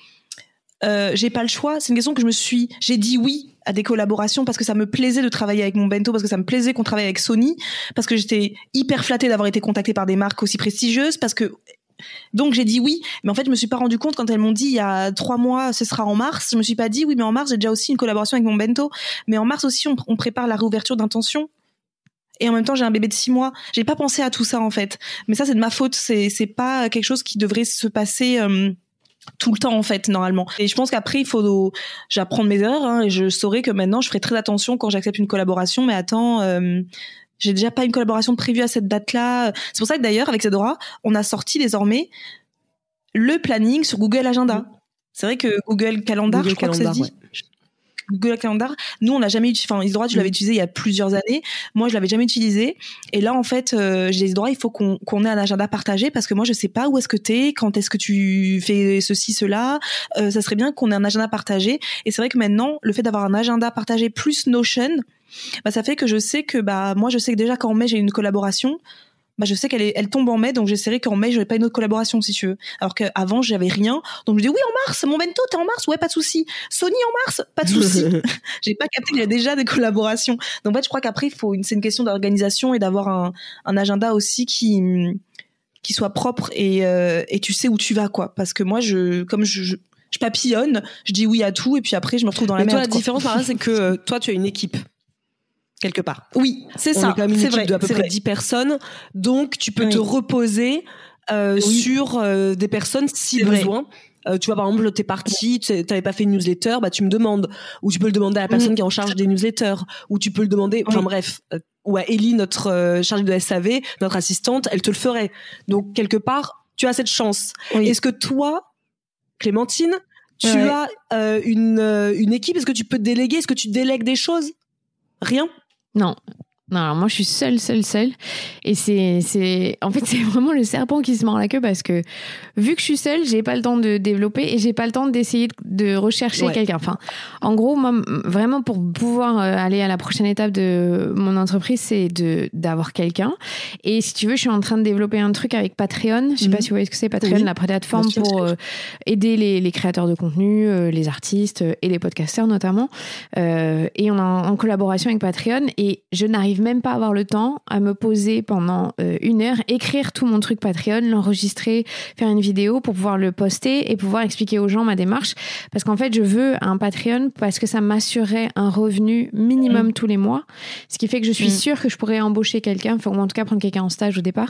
euh, j'ai pas le choix. C'est une question que je me suis. J'ai dit oui à des collaborations parce que ça me plaisait de travailler avec mon bento, parce que ça me plaisait qu'on travaille avec Sony, parce que j'étais hyper flattée d'avoir été contactée par des marques aussi prestigieuses, parce que donc j'ai dit oui, mais en fait je me suis pas rendu compte quand elles m'ont dit il y a trois mois ce sera en mars. Je me suis pas dit oui, mais en mars j'ai déjà aussi une collaboration avec mon bento, mais en mars aussi on, prépare la réouverture d'intention. Et en même temps, j'ai un bébé de six mois. J'ai pas pensé à tout ça en fait. Mais ça, c'est de ma faute. C'est c'est pas quelque chose qui devrait se passer. euh, tout le temps en fait normalement. Et je pense qu'après il faut j'apprends mes erreurs hein, et je saurai que maintenant je ferai très attention quand j'accepte une collaboration mais attends euh, j'ai déjà pas une collaboration prévue à cette date là c'est pour ça que d'ailleurs avec Zedora on a sorti désormais le planning sur Google Agenda. C'est vrai que Google Calendar Google je crois que ça se Calendar, dit Google Calendar, nous on l'a jamais utilisé. Enfin, Isidora, tu l'avais utilisé il y a plusieurs années. Moi, je l'avais jamais utilisé. Et là, en fait, euh, j'ai Isidora, il faut qu'on qu'on ait un agenda partagé parce que moi, je sais pas où est-ce que t'es, quand est-ce que tu fais ceci, cela. Euh, ça serait bien qu'on ait un agenda partagé. Et c'est vrai que maintenant, le fait d'avoir un agenda partagé plus Notion, bah, ça fait que je sais que bah moi, je sais que déjà qu'en mai j'ai une collaboration. Bah, je sais qu'elle est, elle tombe en mai, donc j'essaierai qu'en mai, j'aurai pas une autre collaboration, si tu veux. Alors qu'avant, j'avais rien. Donc, je dis, oui, en mars, mon bento, t'es en mars? Ouais, pas de souci. Sony en mars? Pas de souci. (laughs) (laughs) J'ai pas capté qu'il y a déjà des collaborations. Donc, en fait, je crois qu'après, faut une, c'est une question d'organisation et d'avoir un, un agenda aussi qui, qui soit propre et euh, et tu sais où tu vas quoi. Parce que moi, je comme je, je, je papillonne, je dis oui à tout et puis après je me retrouve dans la Mais toi, merde. la quoi. différence, c'est que euh, toi, tu as une équipe quelque part. Oui, c'est ça. C'est vrai. de à peu près vrai. 10 personnes, donc tu peux Oui. te reposer euh, Oui. sur euh, des personnes si besoin. Euh, tu vois, par exemple, t'es parti, t'avais pas fait une newsletter, bah tu me demandes. Ou tu peux le demander à la personne Mm. qui est en charge des newsletters. Ou tu peux le demander, enfin Oui. bref, ou à Ellie, notre chargée de SAV, notre assistante, elle te le ferait. Donc quelque part, tu as cette chance. Est-ce que toi, Clémentine, tu Ouais. as une, une équipe? Est-ce que tu peux te déléguer? Est-ce que tu délègues des choses? Rien? Non. Non, alors moi je suis seule, seule, seule. Et c'est, c'est, en fait, (laughs) c'est vraiment le serpent qui se mord la queue parce que vu que je suis seule, j'ai pas le temps de développer et j'ai pas le temps d'essayer de- rechercher Ouais. quelqu'un. Enfin, en gros, moi, vraiment pour pouvoir euh, aller à la prochaine étape de mon entreprise, c'est de, d'avoir quelqu'un. Et si tu veux, je suis en train de développer un truc avec Patreon. Je sais Mhm. pas si vous voyez ce que c'est Patreon, Oui. la plateforme sûr, pour euh, aider les, les créateurs de contenu, euh, les artistes et les podcasteurs notamment. Euh, et on est en, en collaboration avec Patreon et je n'arrive même pas à avoir le temps à me poser pendant euh, une heure, écrire tout mon truc Patreon, l'enregistrer, faire une vidéo pour pouvoir le poster et pouvoir expliquer aux gens ma démarche. Parce qu'en fait, je veux un Patreon parce que ça m'assurerait un revenu minimum tous les mois. Ce qui fait que je suis Mm. sûre que je pourrais embaucher quelqu'un, ou en tout cas prendre quelqu'un en stage au départ,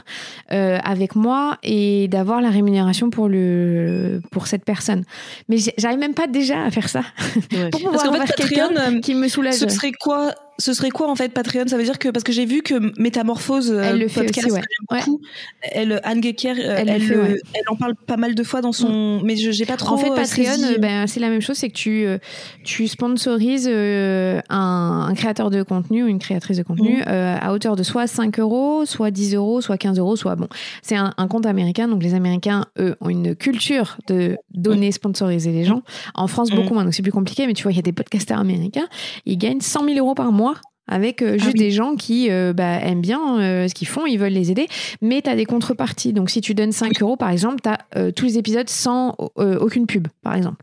euh, avec moi et d'avoir la rémunération pour, le, pour cette personne. Mais j'arrive même pas déjà à faire ça. (laughs) pour pouvoir Parce fait, avoir Patreon, euh, qui me soulage. Ce serait quoi Ce serait quoi en fait Patreon? Ça veut dire que parce que j'ai vu que Métamorphose euh, Elle le fait podcast, aussi, ouais. beaucoup. Elle Anne Gecker, euh, Elle elle, le fait, euh, ouais. elle en parle pas mal de fois dans son. Mais je j'ai pas trop. En fait, euh, Patreon, euh, ben, c'est la même chose, c'est que tu, euh, tu sponsorises euh, un, un créateur de contenu ou une créatrice de contenu euh, à hauteur de soit 5 euros, soit 10 euros, soit 15 euros, soit bon. C'est un, un compte américain, donc les Américains, eux, ont une culture de donner, sponsoriser les gens. En France, Mhm. beaucoup moins, donc c'est plus compliqué, mais tu vois, il y a des podcasteurs américains, ils gagnent 100 000 euros par mois avec euh, juste Ah oui. des gens qui euh, bah, aiment bien euh, ce qu'ils font, ils veulent les aider, mais tu as des contreparties. Donc si tu donnes 5 euros, par exemple, tu as tous les épisodes sans aucune pub, par exemple.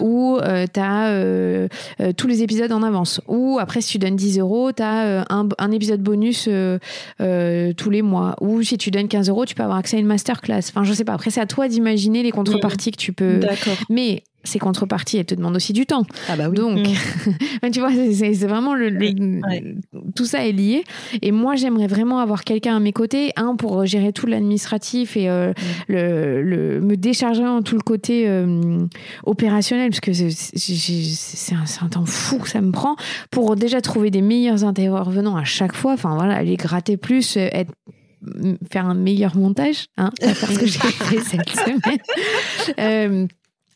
Ou tu as tous les épisodes en avance. Ou après, si tu donnes 10 euros, tu as un, un épisode bonus tous les mois. Ou si tu donnes 15 euros, tu peux avoir accès à une masterclass. Enfin, je sais pas. Après, c'est à toi d'imaginer les contreparties que tu peux. D'accord. Mais ces contreparties, elles te demandent aussi du temps. Ah bah oui. Donc, Mm. (laughs) tu vois, c'est- vraiment le, le- Oui, ouais. tout ça est lié. Et moi, j'aimerais vraiment avoir quelqu'un à mes côtés, un pour gérer tout l'administratif et euh, le, le- me décharger en tout le côté euh, opérationnel, parce que c'est- un, temps fou que ça me prend pour déjà trouver des meilleurs intervenants à chaque fois. Enfin voilà, aller gratter plus, être faire un meilleur montage, hein, pas faire ce que j'ai (laughs) fait cette semaine. Euh,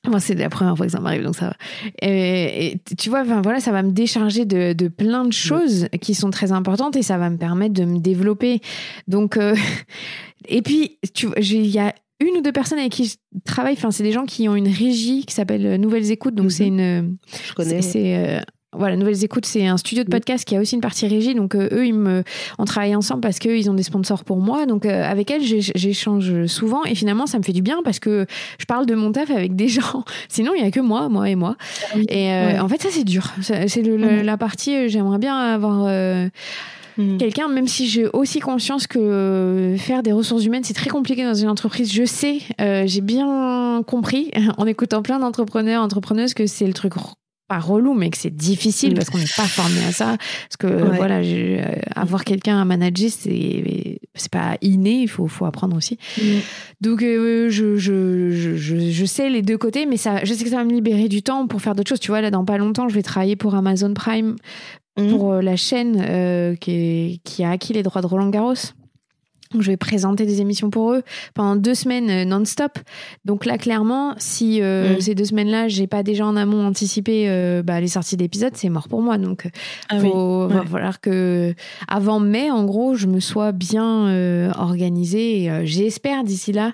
Moi, c'est la première fois que ça m'arrive, donc ça va. Et, et tu vois, enfin voilà, ça va me décharger de, de plein de choses qui sont très importantes et ça va me permettre de me développer. Donc, euh, (laughs) et puis, tu il y a une ou deux personnes avec qui je travaille. Enfin, c'est des gens qui ont une régie qui s'appelle Nouvelles Écoutes. Donc, Mhm. c'est une. Je connais. C'est euh, voilà, Nouvelles Écoutes, c'est un studio de podcast qui a aussi une partie régie. Donc euh, eux, ils me, on travaille ensemble parce qu'ils ont des sponsors pour moi. Donc euh, avec elles, j'échange souvent et finalement, ça me fait du bien parce que je parle de mon taf avec des (laughs) gens. Sinon, il y a que moi, moi et moi. Et euh, Ouais. en fait, ça c'est dur. C'est la partie. euh, J'aimerais bien avoir. euh, Mm. quelqu'un, même si j'ai aussi conscience que faire des ressources humaines, c'est très compliqué dans une entreprise. Je sais, euh, j'ai bien compris (laughs) en écoutant plein d'entrepreneurs, entrepreneuses, que c'est le truc pas relou, mais que c'est difficile Mm. parce qu'on n'est pas formé à ça. Parce que Ouais. voilà, je- euh, avoir quelqu'un à manager, c'est c'est pas inné, il faut, faut apprendre aussi. Mm. Donc euh, je, je, je, sais les deux côtés, mais ça, je sais que ça va me libérer du temps pour faire d'autres choses. Tu vois, là, dans pas longtemps, je vais travailler pour Amazon Prime Mm. pour euh, la chaîne euh, qui, est- qui a acquis les droits de Roland Garros. Je vais présenter des émissions pour eux pendant deux semaines euh, non-stop. Donc là, clairement, si euh, Mm. ces deux semaines-là, j'ai pas déjà en amont anticipé euh, bah, les sorties d'épisodes, c'est mort pour moi. Donc, Ah faut, oui. va falloir que avant mai, en gros, je me sois bien euh, organisée. J'espère d'ici là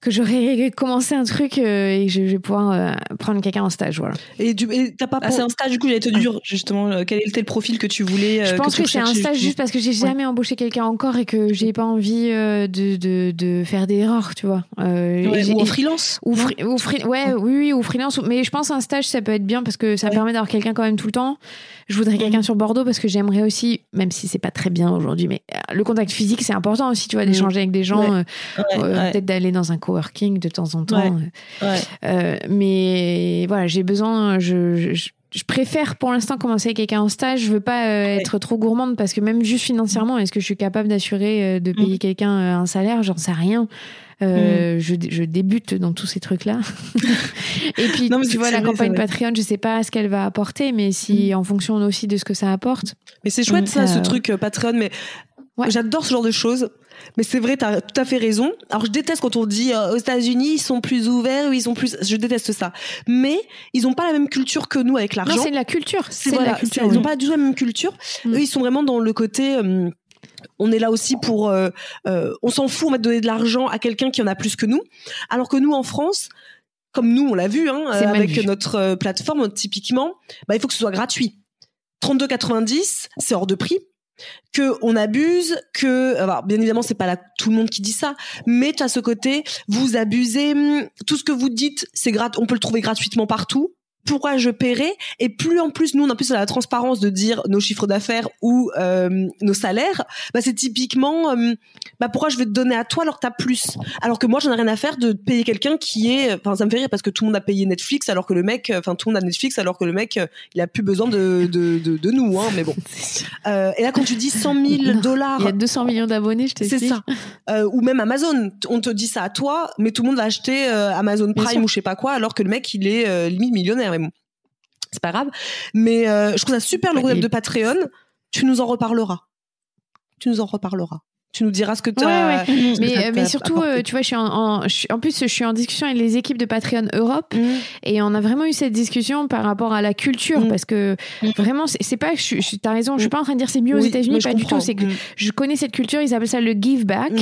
que j'aurais commencé un truc euh, et que je vais pouvoir euh, prendre quelqu'un en stage, voilà. Et tu t'as pas. Ah, c'est un stage du coup, j'allais te dire justement euh, quel était le profil que tu voulais. je pense que, c'est un stage juste parce que j'ai jamais embauché quelqu'un encore et que j'ai pas envie de, de, de faire des erreurs, tu vois. ou en freelance. Ou, ou ouais, oui, oui, ou freelance. Mais je pense un stage ça peut être bien parce que ça permet d'avoir quelqu'un quand même tout le temps. Je voudrais quelqu'un sur Bordeaux parce que j'aimerais aussi, même si c'est pas très bien aujourd'hui, mais le contact physique c'est important aussi, tu vois, d'échanger avec des gens, peut-être d'aller dans un coworking de temps en temps. Euh, mais voilà, j'ai besoin. Je, je, préfère pour l'instant commencer avec quelqu'un en stage. Je veux pas euh, être trop gourmande parce que même juste financièrement, est-ce que je suis capable d'assurer euh, de payer mm. quelqu'un un salaire? J'en sais rien. Mm. je, je, débute dans tous ces trucs-là. (laughs) et puis, tu vois, la campagne Patreon, je sais pas ce qu'elle va apporter, mais si mm. en fonction aussi de ce que ça apporte. Mais c'est chouette ça, ce truc Patreon. Mais j'adore ce genre de choses. Mais c'est vrai, tu as tout à fait raison. Alors je déteste quand on dit euh, aux États-Unis ils sont plus ouverts, ils sont plus. Je déteste ça. Mais ils n'ont pas la même culture que nous avec l'argent. Non, c'est de la culture. C'est la culture. Ils n'ont pas du tout la même culture. Mm. Eux, ils sont vraiment dans le côté. Euh, on est là aussi pour. Euh, on s'en fout, on va donner de l'argent à quelqu'un qui en a plus que nous. Alors que nous en France, comme nous on l'a vu, hein, avec notre plateforme typiquement, bah, il faut que ce soit gratuit. 32,90, c'est hors de prix que on abuse, que alors, bien évidemment c'est pas là tout le monde qui dit ça, mais tu ce côté vous abusez, hum, tout ce que vous dites c'est grat on peut le trouver gratuitement partout pourquoi je paierai. Et plus en plus nous on a plus la transparence de dire nos chiffres d'affaires ou euh, nos salaires. Bah c'est typiquement euh, bah pourquoi je vais te donner à toi alors que t'as plus? Alors que moi j'en ai rien à faire de payer quelqu'un qui est enfin ça me fait rire parce que tout le monde a payé Netflix alors que le mec enfin tout le monde a Netflix alors que le mec il a plus besoin de de, de, de nous hein mais bon. (laughs) Euh, et là quand tu dis 100 000 dollars il y a 200 millions d'abonnés je te c'est ça. Euh, ou même Amazon. On te dit ça à toi mais tout le monde va acheter euh, Amazon Prime ou je sais pas quoi alors que le mec il est limite millionnaire c'est pas grave. Mais euh, je trouve ça super le web de Patreon. Tu nous en reparleras. Tu nous en reparleras tu nous diras ce que tu as. Mais, mais surtout, euh, tu vois, je suis en, en, plus, je suis en discussion avec les équipes de Patreon Europe mm. et on a vraiment eu cette discussion par rapport à la culture mm. parce que mm. vraiment, c'est pas, je, je, t'as raison, je suis pas en train de dire c'est mieux aux États-Unis, pas du tout. C'est que je connais cette culture, ils appellent ça le give back.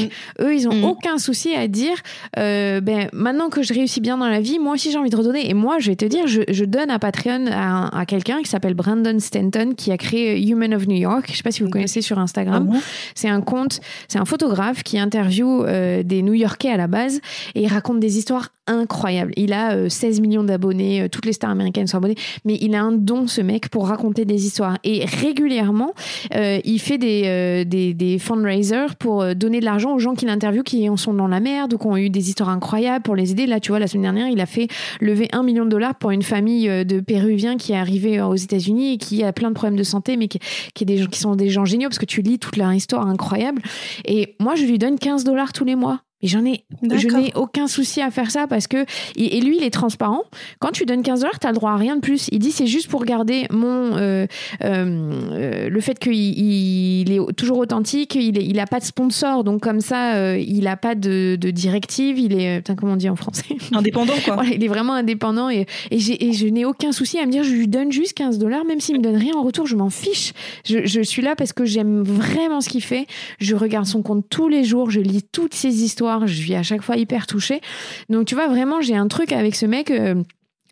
Eux, ils ont aucun souci à dire, euh, ben maintenant que je réussis bien dans la vie, moi aussi j'ai envie de redonner. Et moi, je vais te dire, je, je donne à Patreon à, à quelqu'un qui s'appelle Brandon Stanton qui a créé Human of New York. Je sais pas si vous connaissez sur Instagram. Ah c'est un compte c'est un photographe qui interviewe euh, des New-Yorkais à la base et il raconte des histoires incroyables. Il a 16 euh, millions d'abonnés, euh, toutes les stars américaines sont abonnées, mais il a un don, ce mec, pour raconter des histoires. Et régulièrement, il fait des, des, fundraisers pour donner de l'argent aux gens qu'il interviewe qui en sont dans la merde ou qui ont eu des histoires incroyables pour les aider. Là, tu vois, la semaine dernière, il a fait lever un million de dollars pour une famille de Péruviens qui est arrivée aux États-Unis et qui a plein de problèmes de santé, mais qui, qui sont des gens géniaux parce que tu lis toute leur histoire incroyable. Et moi, je lui donne 15 dollars tous les mois. Et j'en ai, je n'ai aucun souci à faire ça parce que, et lui, il est transparent. Quand tu donnes 15 dollars, tu as le droit à rien de plus. Il dit, c'est juste pour garder mon, euh, euh, le fait qu'il il est toujours authentique, il, il a pas de sponsor, donc comme ça, euh, il a pas de, de, directive, il est, putain, comment on dit en français? Indépendant, quoi. (laughs) Voilà, il est vraiment indépendant et, et, et je n'ai aucun souci à me dire, je lui donne juste 15 dollars, même s'il me donne rien en retour, je m'en fiche. Je, je suis là parce que j'aime vraiment ce qu'il fait. Je regarde son compte tous les jours, je lis toutes ses histoires je suis à chaque fois hyper touchée. Donc tu vois, vraiment, j'ai un truc avec ce mec. Euh,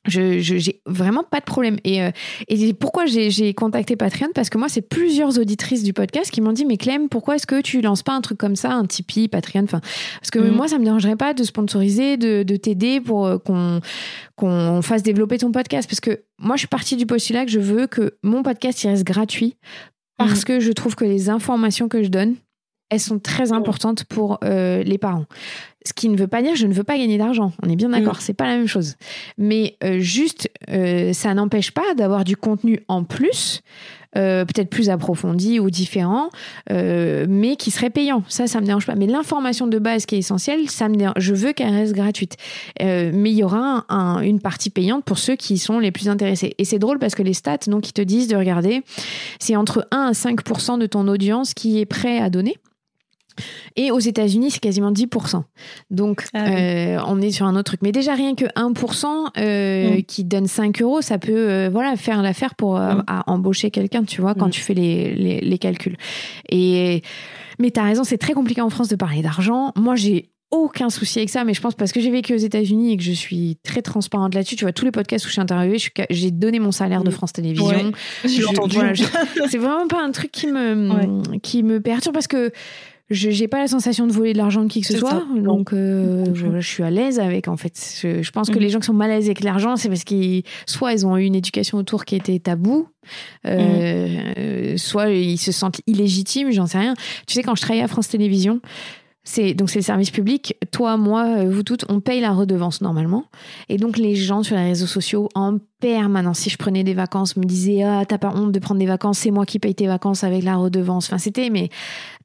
je j'ai vraiment pas de problème et, euh, et pourquoi j'ai contacté Patreon? Parce que moi c'est plusieurs auditrices du podcast qui m'ont dit mais Clem pourquoi est-ce que tu lances pas un truc comme ça un Tipeee Patreon? Enfin parce que mhm. moi ça me dérangerait pas de sponsoriser de, de t'aider pour euh, qu'on qu'on fasse développer ton podcast parce que moi je suis partie du postulat que je veux que mon podcast il reste gratuit parce mhm. que je trouve que les informations que je donne elles sont très importantes pour euh, les parents. Ce qui ne veut pas dire je ne veux pas gagner d'argent. On est bien d'accord, c'est pas la même chose. Mais euh, juste, euh, ça n'empêche pas d'avoir du contenu en plus, peut-être plus approfondi ou différent, mais qui serait payant. Ça, ça me dérange pas. Mais l'information de base qui est essentielle, ça me dérange. Je veux qu'elle reste gratuite. mais il y aura une partie payante pour ceux qui sont les plus intéressés. Et c'est drôle parce que les stats, donc, qui te disent de regarder, c'est entre 1 à 5% de ton audience qui est prêt à donner. Et aux États-Unis, c'est quasiment 10%. Donc, ah euh, on est sur un autre truc. Mais déjà, rien que 1% euh, mm. qui donne 5 euros, ça peut euh, voilà, faire l'affaire pour mm. embaucher quelqu'un, tu vois, quand mm. tu fais les, les, les calculs. Et, mais tu as raison, c'est très compliqué en France de parler d'argent. Moi, j'ai aucun souci avec ça, mais je pense parce que j'ai vécu aux États-Unis et que je suis très transparente là-dessus. Tu vois, tous les podcasts où je suis interviewée, je j'ai donné mon salaire de. France Télévisions. Ouais, (laughs) j'ai Je- entendu. voilà, je- c'est vraiment pas un truc qui me, qui me perturbe parce que je j'ai pas la sensation de voler de l'argent de qui que ce soit. ça. Donc, euh, je suis à l'aise avec, en fait. Je, je pense que Mhm. les gens qui sont mal à l'aise avec l'argent, c'est parce qu'ils, soit ils ont eu une éducation autour qui était tabou, euh, euh, soit ils se sentent illégitimes, j'en sais rien. Tu sais, quand je travaillais à France Télévisions, c'est donc c'est le service public. Toi, moi, euh, vous toutes, on paye la redevance normalement. Et donc les gens sur les réseaux sociaux en permanence, si je prenais des vacances, me disaient ah t'as pas honte de prendre des vacances, c'est moi qui paye tes vacances avec la redevance. Enfin c'était mais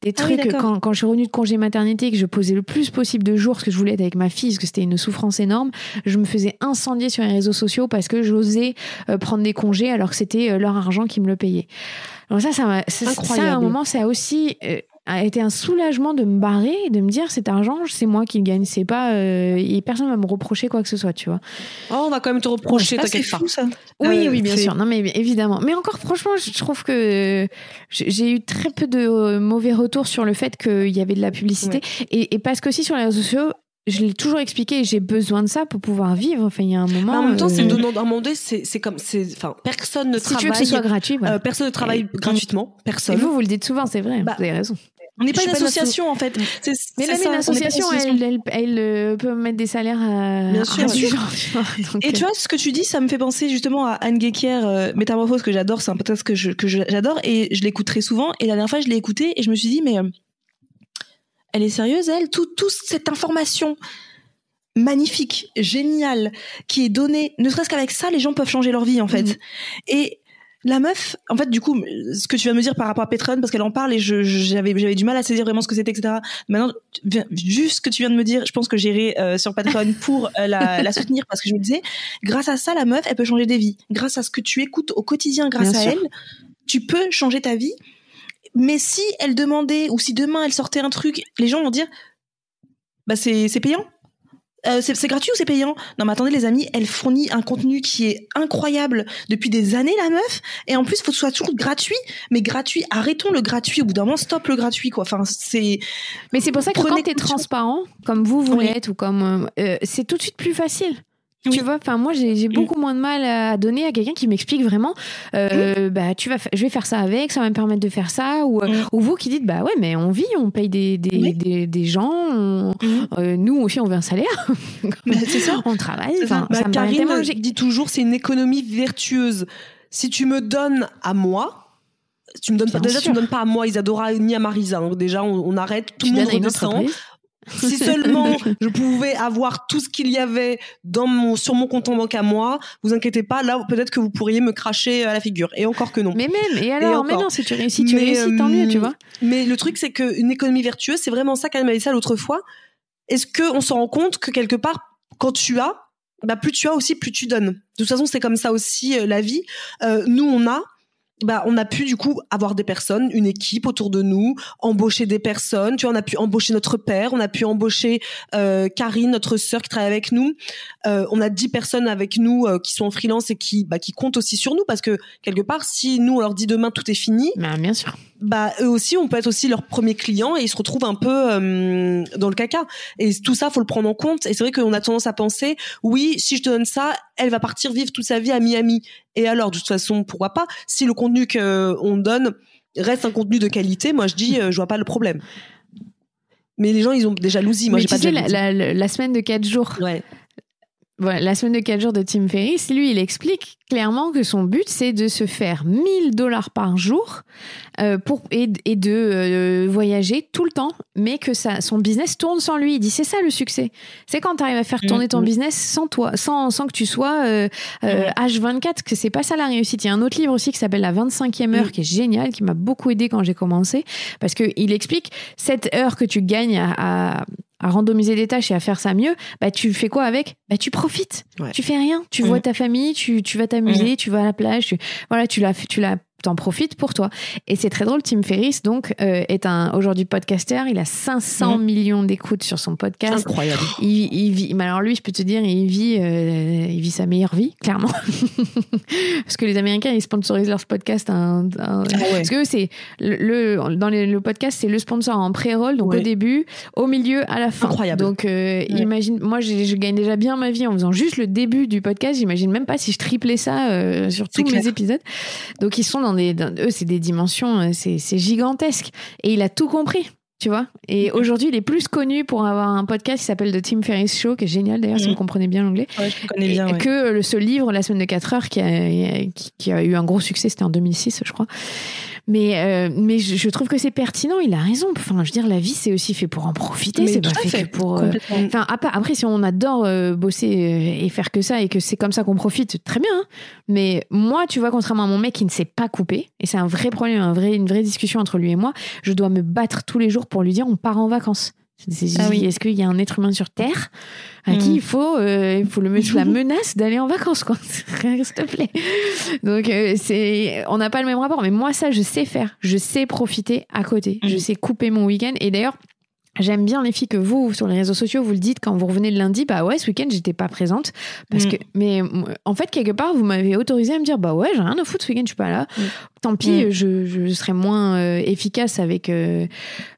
des Ah oui, trucs quand, quand je suis revenue de congé maternité que je posais le plus possible de jours parce que je voulais être avec ma fille parce que c'était une souffrance énorme. Je me faisais incendier sur les réseaux sociaux parce que j'osais euh, prendre des congés alors que c'était euh, leur argent qui me le payait. Donc ça, ça, ça, ça, à un moment, ça a aussi euh, a été un soulagement de me barrer et de me dire cet argent, c'est moi qui le gagne, c'est pas euh, et personne va me reprocher quoi que ce soit, tu vois. Oh, on va quand même te reprocher, Ah, c'est t'inquiète pas. fou ça. Oui, Euh, oui, bien sûr. Non, mais évidemment. Mais encore, franchement, je trouve que j'ai eu très peu de euh, mauvais retours sur le fait qu'il y avait de la publicité. Et, et parce qu'aussi sur les réseaux sociaux, je l'ai toujours expliqué, j'ai besoin de ça pour pouvoir vivre. Enfin, il y a un moment. Mais en même temps, c'est euh, donnant demander, c'est c'est comme, c'est, enfin, personne ne Si tu veux que travaille. ce soit gratuit, voilà. euh, personne ne travaille Et- gratuitement. Et Personne. vous, vous le dites souvent, c'est vrai. Bah, vous avez raison. On n'est pas une suis pas une association en fait. C'est- Mais c'est même ça, une association, elle, elle, elle, euh, peut mettre des salaires à, Bien à sûr. genre, (laughs) vois. Donc, Et tu euh, vois, ce que tu dis, ça me fait penser justement à Anne Guéquière, euh, Métamorphose, que j'adore, c'est un podcast que je- que je- j'adore, et je l'écoute très souvent, et la dernière fois, je l'ai écouté, et je me suis dit, mais euh, elle est sérieuse, elle? Tout, Toute cette information magnifique, géniale, qui est donnée, ne serait-ce qu'avec ça, les gens peuvent changer leur vie, en fait. Mhm. Et la meuf, en fait, du coup, ce que tu viens de me dire par rapport à Patreon, parce qu'elle en parle et je, je- j'avais, j'avais du mal à saisir vraiment ce que c'était, etc. Maintenant, juste ce que tu viens de me dire, je pense que j'irai euh, sur Patreon (laughs) pour euh, la, la soutenir parce que je me disais, grâce à ça, la meuf, elle peut changer des vies. Grâce à ce que tu écoutes au quotidien, grâce Bien à sûr. elle, tu peux changer ta vie. Mais si elle demandait ou si demain elle sortait un truc, les gens vont dire, bah c'est, c'est payant. Euh, c'est, gratuit ou c'est payant? Non mais attendez les amis, elle fournit un contenu qui est incroyable depuis des années la meuf et en plus faut que ce soit toujours gratuit mais gratuit arrêtons le gratuit au bout d'un moment stop le gratuit quoi enfin c'est Mais c'est pour ça que Prenez quand tu es conscience. transparent, comme vous, vous Oui. l'êtes, ou comme. euh, euh, c'est tout de suite plus facile. Oui. Tu vois, enfin moi j'ai beaucoup moins de mal à donner à quelqu'un qui m'explique vraiment, euh, bah tu vas, je vais faire ça avec, ça va me permettre de faire ça, ou, euh, Mm. ou vous qui dites bah ouais mais on vit, on paye des des, Oui. des, des gens, on- euh, nous aussi on veut un salaire, (laughs) c'est ça on travaille, enfin, Bah, ça Karine dit toujours, c'est une économie vertueuse. Si tu me donnes à moi, tu me donnes pas, déjà sûr. tu me donnes pas à moi Isadora ni à Marisa. hein. Déjà on, on arrête, tout le monde redescend. Si (laughs) seulement je pouvais avoir tout ce qu'il y avait dans mon, sur mon compte en banque à moi, vous inquiétez pas, là peut-être que vous pourriez me cracher à la figure. Et encore que non. Mais même, et alors, mais encore. non, si tu réussis, tu Mais, réussis, tant mieux, tu euh, vois. Mais le truc, c'est qu'une économie vertueuse, c'est vraiment ça qu'elle m'a dit ça l'autre fois. Est-ce qu'on se rend compte que quelque part, quand tu as, bah plus tu as aussi, plus tu donnes. De toute façon, c'est comme ça aussi euh, la vie. Euh, nous, on a, bah, on a pu du coup avoir des personnes, une équipe autour de nous, embaucher des personnes. Tu vois, on a pu embaucher notre père, on a pu embaucher euh, Karine, notre sœur qui travaille avec nous. Euh, on a dix personnes avec nous euh, qui sont en freelance et qui, bah, qui comptent aussi sur nous parce que quelque part, si nous on leur dit demain tout est fini, Bah, bien sûr. Bah eux aussi on peut être aussi leur premier client et ils se retrouvent un peu euh, dans le caca. Et tout ça faut le prendre en compte. Et c'est vrai qu'on a tendance à penser oui si je te donne ça elle va partir vivre toute sa vie à Miami. Et alors de toute façon pourquoi pas? Si le contenu qu'on donne reste un contenu de qualité moi je dis euh, je vois pas le problème. Mais les gens ils ont des jalousies moi j'ai pas de la, la- la semaine de 4 jours, ouais Voilà, la semaine de 4 jours de Tim Ferriss, lui, il explique clairement que son but, c'est de se faire 1000 dollars par jour euh, pour, et, et de euh, voyager tout le temps, mais que ça, son business tourne sans lui. Il dit c'est ça le succès. C'est quand tu arrives à faire tourner ton Mhm. business sans toi, sans, sans que tu sois euh, euh, H24, que c'est pas ça la réussite. Il y a un autre livre aussi qui s'appelle La 25e heure, Mhm. qui est génial, qui m'a beaucoup aidé quand j'ai commencé, parce qu'il explique cette heure que tu gagnes à, à à randomiser des tâches et à faire ça mieux, bah tu fais quoi avec? Bah tu profites. Ouais. Tu fais rien. Tu vois ta famille, tu, tu vas t'amuser, tu vas à la plage, tu, voilà, tu la tu la t'en profites pour toi. Et c'est très drôle, Tim Ferriss, donc, euh, est un aujourd'hui podcaster. Il a 500 Mhm. millions d'écoutes sur son podcast. Incroyable. Il, il vit, mais alors lui, je peux te dire, il vit, euh, il vit sa meilleure vie, clairement. (laughs) Parce que les Américains, ils sponsorisent leur podcast. Un, un- Ah ouais. Parce que c'est le, dans les- le podcast, c'est le sponsor en pré-roll, donc Ouais. au début, au milieu, à la fin. Incroyable. Donc, euh, imagine, moi, je gagne déjà bien ma vie en faisant juste le début du podcast. J'imagine même pas si je triplais ça sur tous mes clair. épisodes. Donc, ils sont dans des, dans- eux, c'est des dimensions, euh, c'est gigantesque. Et il a tout compris. Tu vois Et aujourd'hui, il est plus connu pour avoir un podcast qui s'appelle The Tim Ferriss Show, qui est génial d'ailleurs, si Mhm. vous comprenez bien l'anglais. Ouais, je connais Et- bien. et ouais. que le, ce livre, La semaine de 4 heures, qui a, qui, qui a eu un gros succès, c'était en 2006, je crois. Mais, euh, mais je, je trouve que c'est pertinent, il a raison. Enfin, je veux dire, la vie, c'est aussi fait pour en profiter, c'est pas fait, fait, que pour. euh. Enfin, après, si on adore euh, bosser et faire que ça et que c'est comme ça qu'on profite, très bien. hein. Mais moi, tu vois, contrairement à mon mec qui ne sait pas couper, et c'est un vrai problème, un vrai, une vraie discussion entre lui et moi, je dois me battre tous les jours pour lui dire on part en vacances. C'est- Ah oui. Est-ce qu'il y a un être humain sur Terre à qui Mm. il faut, euh, il faut le mettre sous la (laughs) menace d'aller en vacances, quoi (laughs) S'il te plaît. Donc, euh, c'est, on n'a pas le même rapport. Mais moi, ça, je sais faire. Je sais profiter à côté. Je Mm. sais couper mon week-end. Et d'ailleurs, J'aime bien les filles que vous, sur les réseaux sociaux, vous le dites quand vous revenez le lundi, bah ouais, ce week-end, j'étais pas présente. Parce Mm. que, mais en fait, quelque part, vous m'avez autorisé à me dire, bah ouais, j'ai rien à foutre ce week-end, je suis pas là. Mm. Tant pis, Mm. je, je serai moins euh, efficace avec euh,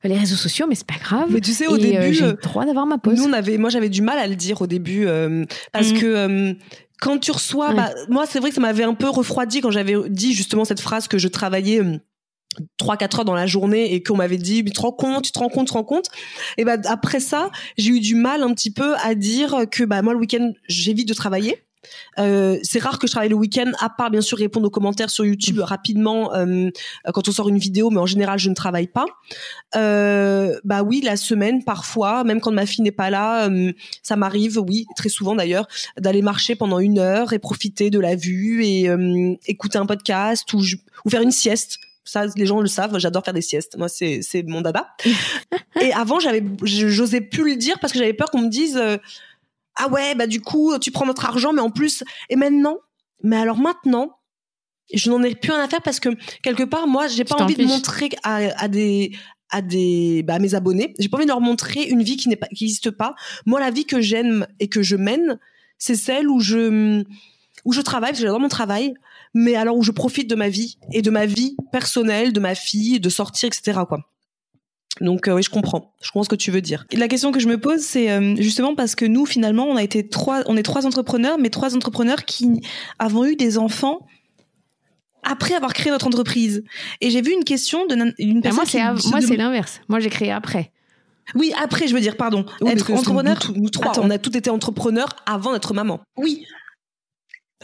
les réseaux sociaux, mais c'est pas grave. Mais tu sais, au Et, euh, début, j'ai le droit d'avoir ma pause. Nous, on avait, moi, j'avais du mal à le dire au début parce que quand tu reçois, Ouais. bah, moi, c'est vrai que ça m'avait un peu refroidi quand j'avais dit justement cette phrase que je travaillais. Euh, 3-4 heures dans la journée et qu'on m'avait dit mais tu te rends compte tu te rends compte tu te rends compte et bah après ça j'ai eu du mal un petit peu à dire que bah moi le week-end j'évite de travailler euh, c'est rare que je travaille le week-end, à part bien sûr répondre aux commentaires sur YouTube rapidement euh, quand on sort une vidéo, mais en général je ne travaille pas. Euh, bah oui, la semaine parfois, même quand ma fille n'est pas là, euh, ça m'arrive, oui, très souvent d'ailleurs, d'aller marcher pendant une heure et profiter de la vue et euh, écouter un podcast ou, je- ou faire une sieste. Ça, les gens le savent, j'adore faire des siestes. Moi, c'est c'est mon dada. (laughs) et avant, j'avais, j'osais plus le dire parce que j'avais peur qu'on me dise. euh, ah ouais, bah du coup, tu prends notre argent, mais en plus, et maintenant, mais alors maintenant, je n'en ai plus rien à faire parce que quelque part, moi, j'ai pas envie de montrer à, à des à des bah, à mes abonnés, j'ai pas envie de leur montrer une vie qui n'est pas qui n'existe pas. Moi, la vie que j'aime et que je mène, c'est celle où je où je travaille parce que j'adore mon travail, mais alors où je profite de ma vie et de ma vie personnelle, de ma fille, de sortir, etc. Quoi. Donc euh, oui, je comprends. Je comprends ce que tu veux dire. La question que je me pose, c'est euh, justement parce que nous, finalement, on a été trois, on est trois entrepreneurs, mais trois entrepreneurs qui avons eu des enfants après avoir créé notre entreprise. Et j'ai vu une question de nan- une Ah, personne moi, c'est moi, l'inverse. Moi, j'ai créé après. Oui, après, je veux dire, pardon. Oui, être entrepreneur. Nous, nous trois, Attends. on a tous été entrepreneurs avant d'être maman. Oui.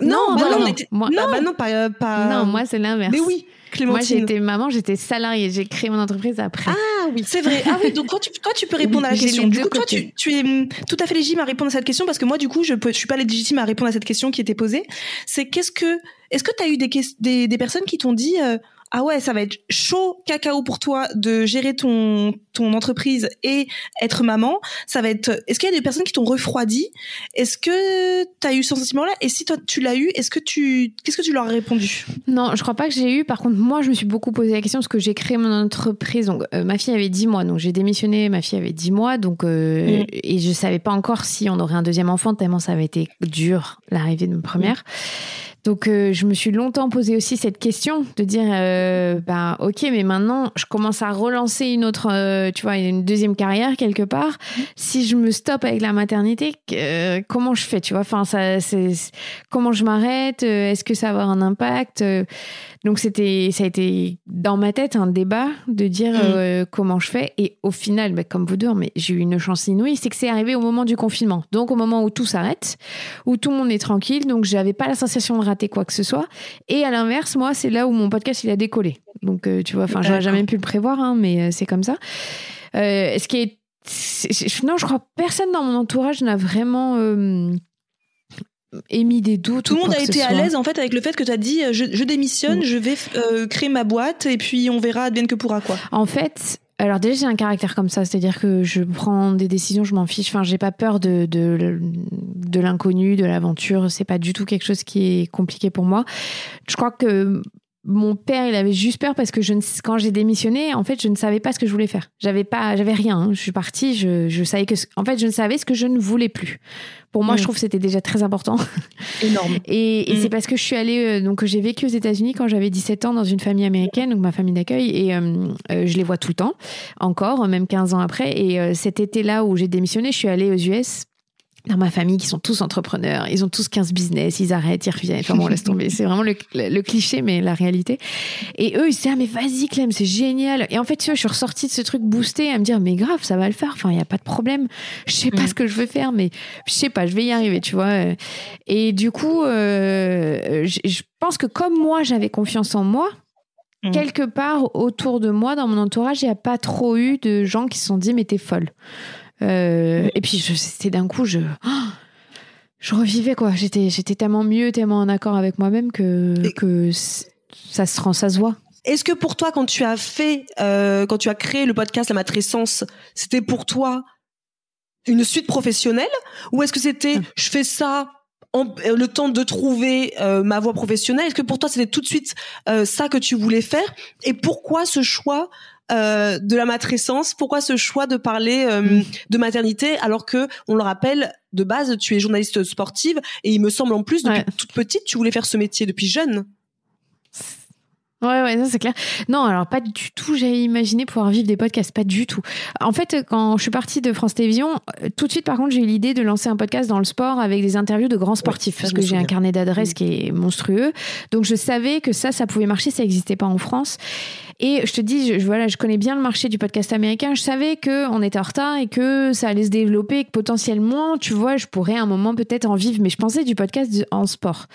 Non, bah non, non. on était- Moi- non. Ah bah non, pas. euh, pas... Non, moi, c'est l'inverse. Mais oui, Moi, j'ai Clémentine. été maman, j'étais salariée. J'ai créé mon entreprise après. Ah oui, C'est vrai. (laughs) Ah oui, donc toi tu, toi, tu peux répondre Oui, à la question. Du coup, toi, tu, tu es hum, tout à fait légitime à répondre à cette question parce que moi, du coup, je je suis pas légitime à répondre à cette question qui était posée. C'est qu'est-ce que, est-ce que tu as eu des, ques- des, des personnes qui t'ont dit, euh, ah ouais, ça va être chaud cacao pour toi de gérer ton, ton entreprise et être maman. Ça va être, est-ce qu'il y a des personnes qui t'ont refroidi? Est-ce que tu as eu ce sentiment-là? Et si toi, tu l'as eu, est-ce que tu, qu'est-ce que tu leur as répondu? Non, je crois pas que j'ai eu. Par contre, moi, je me suis beaucoup posé la question parce que j'ai créé mon entreprise. Donc, euh, ma fille avait 10 mois. Donc, j'ai démissionné. Ma fille avait 10 mois. Donc, euh, Mm. et je savais pas encore si on aurait un deuxième enfant, tellement ça avait été dur, l'arrivée de ma première. Donc, euh, je me suis longtemps posé aussi cette question de dire, euh, bah, ok, mais maintenant, je commence à relancer une autre, euh, tu vois, une deuxième carrière quelque part. Si je me stoppe avec la maternité, que- comment je fais, tu vois? Enfin, ça, c'est comment je m'arrête? Euh, Est-ce que ça va avoir un impact? Euh, Donc, c'était, ça a été dans ma tête un débat de dire Mm. euh, comment je fais. Et au final, bah, comme vous deux, mais j'ai eu une chance inouïe, c'est que c'est arrivé au moment du confinement. Donc, au moment où tout s'arrête, où tout le monde est tranquille. Donc, j'avais pas la sensation de rater quoi que ce soit. Et à l'inverse, moi, c'est là où mon podcast il a décollé. Donc, euh, tu vois, enfin, j'aurais jamais pu le prévoir, hein, mais euh, c'est comme ça. Euh, ce qui est, non, je crois que personne dans mon entourage n'a vraiment émis des doutes. Tout ou le monde a été à l'aise en fait avec le fait que tu as dit euh, je, je démissionne, Mm. je vais euh, créer ma boîte et puis on verra advienne que pourra quoi. En fait, alors déjà j'ai un caractère comme ça, c'est-à-dire que je prends des décisions, je m'en fiche. Enfin, j'ai pas peur de de, de l'inconnu, de l'aventure. C'est pas du tout quelque chose qui est compliqué pour moi. Je crois que mon père, il avait juste peur parce que je ne, quand j'ai démissionné, en fait, je ne savais pas ce que je voulais faire. J'avais pas, j'avais rien. hein. Je suis partie, je, je savais que, en fait, je ne savais ce que je ne voulais plus. Pour moi, Mm. je trouve que c'était déjà très important. Énorme. (laughs) Et, et Mm. c'est parce que je suis allée, euh, donc j'ai vécu aux États-Unis quand j'avais 17 ans dans une famille américaine, donc ma famille d'accueil, et euh, euh, je les vois tout le temps, encore, même 15 ans après. Et euh, cet été-là où j'ai démissionné, je suis allée aux US. Dans ma famille, qui sont tous entrepreneurs, ils ont tous 15 business, ils arrêtent, ils reviennent. Enfin bon, laisse tomber. (laughs) C'est vraiment le, le- le cliché, mais la réalité. Et eux, ils se disaient, ah, mais vas-y, Clem, c'est génial. Et en fait, tu vois, je suis ressortie de ce truc boosté à me dire, mais grave, ça va le faire. Enfin, il n'y a pas de problème. Je sais pas Mm. ce que je veux faire, mais je sais pas, je vais y arriver, tu vois. Et du coup, euh, je je pense que comme moi, j'avais confiance en moi, Mm. quelque part autour de moi, dans mon entourage, il n'y a pas trop eu de gens qui se sont dit, mais t'es folle. Euh, Et puis, c'était d'un coup, je. (gasps) Je revivais quoi. J'étais, j'étais tellement mieux, tellement en accord avec moi-même que, Et- que ça se rend, ça se voit. Est-ce que pour toi, quand tu as fait, euh, quand tu as créé le podcast La Matrescence, c'était pour toi une suite professionnelle? Ou est-ce que c'était je fais ça en, euh, le temps de trouver euh, ma voie professionnelle? Est-ce que pour toi c'était tout de suite euh, ça que tu voulais faire? Et pourquoi ce choix euh, de la matrescence Pourquoi ce choix de parler euh, de maternité alors que on le rappelle de base tu es journaliste sportive et il me semble en plus depuis Ouais. toute petite tu voulais faire ce métier depuis jeune. Ouais, ouais, ça c'est clair. Non, alors pas du tout, j'avais imaginé pouvoir vivre des podcasts, pas du tout. En fait, quand je suis partie de France Télévisions, euh, tout de suite, par contre, j'ai eu l'idée de lancer un podcast dans le sport avec des interviews de grands sportifs, parce que j'ai un carnet d'adresses qui est monstrueux. Donc, je savais que ça, ça pouvait marcher, ça n'existait pas en France. Et je te dis, je, voilà, je connais bien le marché du podcast américain. Je savais que on était en retard et que ça allait se développer, et que potentiellement, tu vois, je pourrais un moment peut-être en vivre. Mais je pensais du podcast en sport.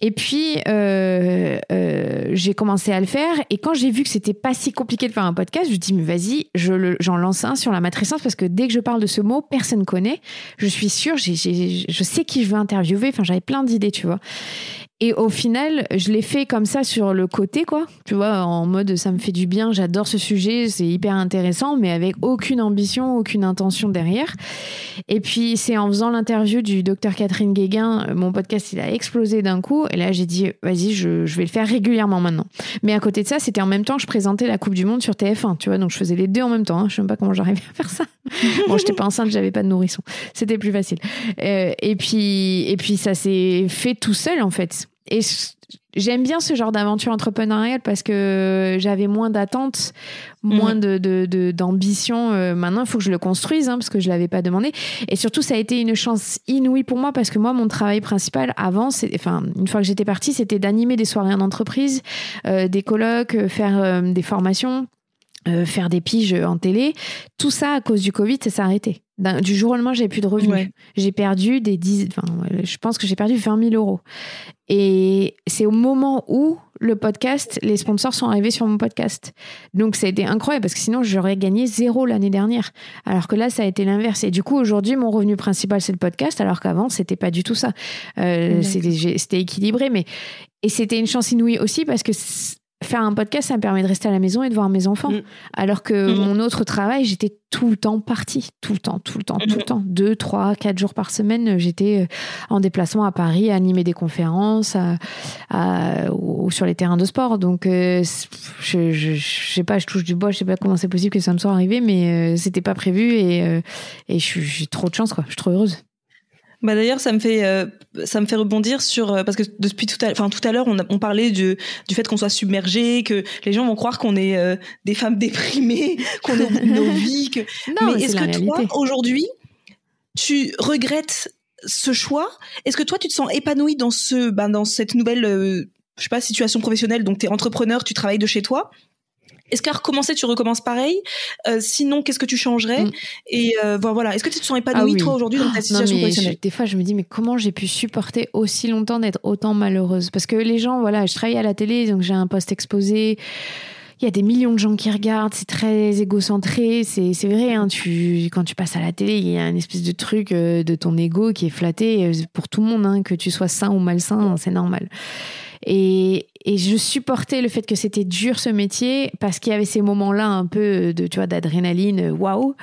Et puis, euh, euh, j'ai commencé à le faire. Et quand j'ai vu que c'était pas si compliqué de faire un podcast, je me dis, mais vas-y, j'en lance un sur la matrescence parce que dès que je parle de ce mot, personne connaît. Je suis sûre, je sais qui je veux interviewer. Enfin, j'avais plein d'idées, tu vois. Et au final, je l'ai fait comme ça sur le côté, quoi. Tu vois, en mode ça me fait du bien, j'adore ce sujet, c'est hyper intéressant, mais avec aucune ambition, aucune intention derrière. Et puis, c'est en faisant l'interview du docteur Catherine Guéguin, mon podcast, il a explosé d'un coup. Et là, j'ai dit, vas-y, je, je vais le faire régulièrement maintenant. Mais à côté de ça, c'était en même temps que je présentais la Coupe du Monde sur TF1, tu vois. Donc, je faisais les deux en même temps. hein. Je sais même pas comment j'arrivais à faire ça. (laughs) bon, j'étais pas enceinte, j'avais pas de nourrisson. C'était plus facile. Euh, et puis, et puis, ça s'est fait tout seul, en fait. Et j'aime bien ce genre d'aventure entrepreneuriale parce que j'avais moins d'attentes, moins de, de- d'ambition. Euh, maintenant, il faut que je le construise hein, parce que je l'avais pas demandé. Et surtout, ça a été une chance inouïe pour moi parce que moi, mon travail principal avant, c'est, enfin, une fois que j'étais partie, c'était d'animer des soirées en entreprise, euh, des colloques, euh, faire euh, des formations. faire des piges en télé, tout ça à cause du Covid, ça s'est arrêté. Du jour au lendemain, j'ai plus de revenus. Ouais. J'ai perdu des 10, enfin, je pense que j'ai perdu 20 000 euros. Et c'est au moment où le podcast, les sponsors sont arrivés sur mon podcast. Donc ça a été incroyable parce que sinon j'aurais gagné zéro l'année dernière. Alors que là, ça a été l'inverse. Et du coup, aujourd'hui, mon revenu principal, c'est le podcast, alors qu'avant, c'était pas du tout ça. Euh, c'était équilibré, mais et c'était une chance inouïe aussi parce que faire un podcast, ça me permet de rester à la maison et de voir mes enfants. Mm. Alors que Mm. mon autre travail, j'étais tout le temps partie, tout le temps, tout le temps, tout le temps. Deux, trois, quatre jours par semaine, j'étais euh, en déplacement à Paris, à animer des conférences à- à- ou sur les terrains de sport. Donc, euh, je, je, je sais pas, je touche du bois, je sais pas comment c'est possible que ça me soit arrivé, mais euh, c'était pas prévu et, euh, et j'ai trop de chance, quoi. Je suis trop heureuse. Bah d'ailleurs, ça me fait euh, ça me fait rebondir sur euh, parce que depuis tout à enfin tout à l'heure on, a- on parlait du du fait qu'on soit submergé, que les gens vont croire qu'on est euh, des femmes déprimées, (laughs) qu'on est de nos (laughs) vies. Que... Non, Mais c'est est-ce que toi aujourd'hui tu regrettes ce choix? Est-ce que toi tu te sens épanoui dans ce ben, dans cette nouvelle je sais pas situation professionnelle donc tu es entrepreneur, tu travailles de chez toi? Est-ce qu'à recommencer, tu recommences pareil? Euh, Sinon, qu'est-ce que tu changerais? Mm. Et euh, voilà. Est-ce que tu te sens épanoui Ah oui. toi aujourd'hui dans ta situation professionnelle je- des fois, je me dis, mais comment j'ai pu supporter aussi longtemps d'être autant malheureuse? Parce que les gens, voilà, je travaille à la télé, donc j'ai un poste exposé. Il y a des millions de gens qui regardent, c'est très égocentré, c'est c'est vrai. Hein, tu, quand tu passes à la télé, il y a une espèce de truc euh, de ton ego qui est flatté pour tout le monde, hein, que tu sois sain ou malsain, c'est normal. Et, et je supportais le fait que c'était dur ce métier parce qu'il y avait ces moments-là un peu de, tu vois, d'adrénaline, euh, waouh.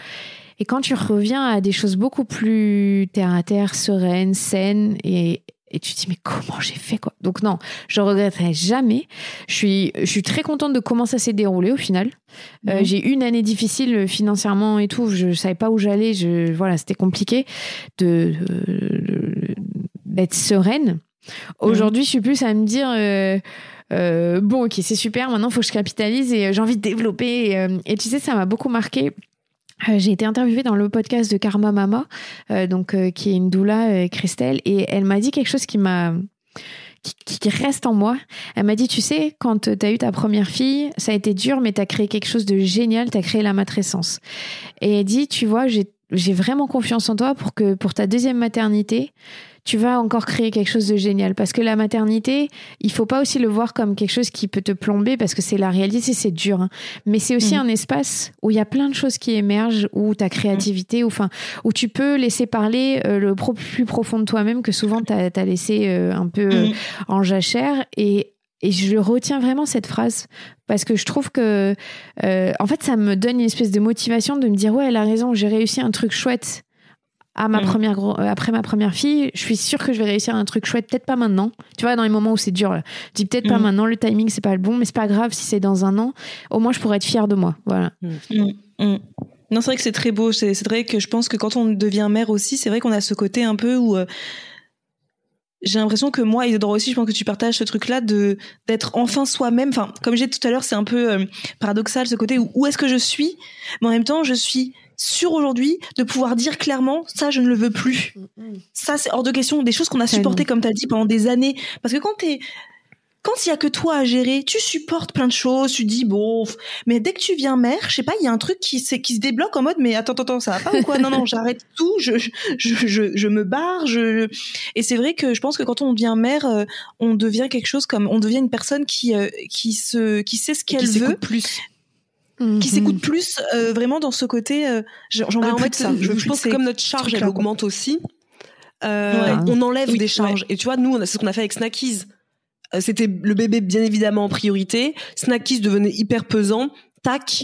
Et quand tu reviens à des choses beaucoup plus terre à terre, sereines, saines, et, et tu te dis mais comment j'ai fait quoi? Donc non je regretterai jamais. Je suis je suis très contente de comment ça s'est déroulé au final. Euh, Mhm. j'ai eu une année difficile financièrement et tout. Je savais pas où j'allais je voilà c'était compliqué de de- d'être sereine aujourd'hui je suis plus à me dire euh, euh, bon ok c'est super maintenant faut que je capitalise et euh, j'ai envie de développer et, tu sais ça m'a beaucoup marqué J'ai été interviewée dans le podcast de Karma Mama, donc qui est une doula, Christelle, et elle m'a dit quelque chose qui m'a qui, reste en moi. Elle m'a dit, tu sais, quand tu as eu ta première fille, ça a été dur, mais tu as créé quelque chose de génial, tu as créé la matrescence. Et elle dit, tu vois, j'ai vraiment confiance en toi pour que pour ta deuxième maternité, tu vas encore créer quelque chose de génial. Parce que la maternité, il faut pas aussi le voir comme quelque chose qui peut te plomber, parce que c'est la réalité, c'est dur. hein. Mais c'est aussi Mhm. un espace où il y a plein de choses qui émergent, où ta créativité, où, enfin, où tu peux laisser parler euh, le pro- plus profond de toi-même que souvent tu as, laissé euh, un peu euh, Mhm. en jachère. Et, et je retiens vraiment cette phrase parce que je trouve que, euh, en fait, ça me donne une espèce de motivation de me dire ouais, elle a raison, j'ai réussi un truc chouette. À ma Mhm. première euh, après ma première fille, je suis sûre que je vais réussir un truc chouette, peut-être pas maintenant. Tu vois, dans les moments où c'est dur, là. je dis peut-être pas Mhm. maintenant, le timing c'est pas le bon, mais c'est pas grave si c'est dans un an. Au moins, je pourrais être fière de moi. Voilà. Mm, mm. Non, c'est vrai que c'est très beau. C'est c'est vrai que je pense que quand on devient mère aussi, c'est vrai qu'on a ce côté un peu où euh, j'ai l'impression que moi, et aussi, je pense que tu partages ce truc-là de d'être enfin soi-même. Enfin, comme j'ai dit tout à l'heure, c'est un peu euh, paradoxal ce côté où, où est-ce que je suis, mais en même temps, je suis sûre aujourd'hui de pouvoir dire clairement ça, je ne le veux plus. Ça, c'est hors de question. Des choses qu'on a supportées, comme tu as dit, pendant des années. Parce que quand t'es quand il y a que toi à gérer, tu supportes plein de choses, tu dis bon, mais dès que tu viens mère, je sais pas, il y a un truc qui, qui se débloque en mode mais attends, attends, ça va pas ou quoi? Non, non, j'arrête tout, je, je, je, me barre, je... Et c'est vrai que je pense que quand on devient mère, euh, on devient quelque chose comme, on devient une personne qui, euh, qui, se, qui sait ce qu'elle veut, qui s'écoute plus, euh, vraiment dans ce côté, euh, j'en j'en veux Ah, en fait, de ça. je, pense que comme notre charge elle augmente aussi, euh, Ouais. on enlève Oui, des charges. Et tu vois, nous, on a- c'est ce qu'on a fait avec Snackies. C'était le bébé bien évidemment en priorité. Snackies devenait hyper pesant. Tac,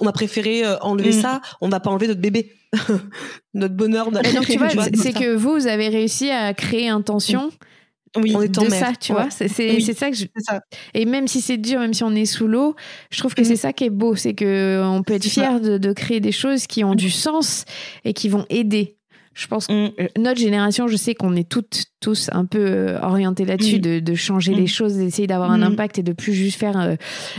on a préféré enlever Mm. ça. On va pas enlever notre bébé, (laughs) notre bonheur. notre- Et donc, tu (laughs) vois, Tu vois, c'est que vous, vous avez réussi à créer un tension Oui, en étant de mère. ça, tu Ouais. vois. C'est Oui. ça que je... ça. Et même si c'est dur, même si on est sous l'eau, je trouve que Mm. c'est ça qui est beau. C'est que on peut être fier de, de créer des choses qui ont du sens et qui vont aider. Je pense que Mm. euh, notre génération, je sais qu'on est toutes, tous un peu euh, orientés là-dessus, Mm. de, de changer Mm. les choses, d'essayer d'avoir un Mm. impact et de plus juste faire euh,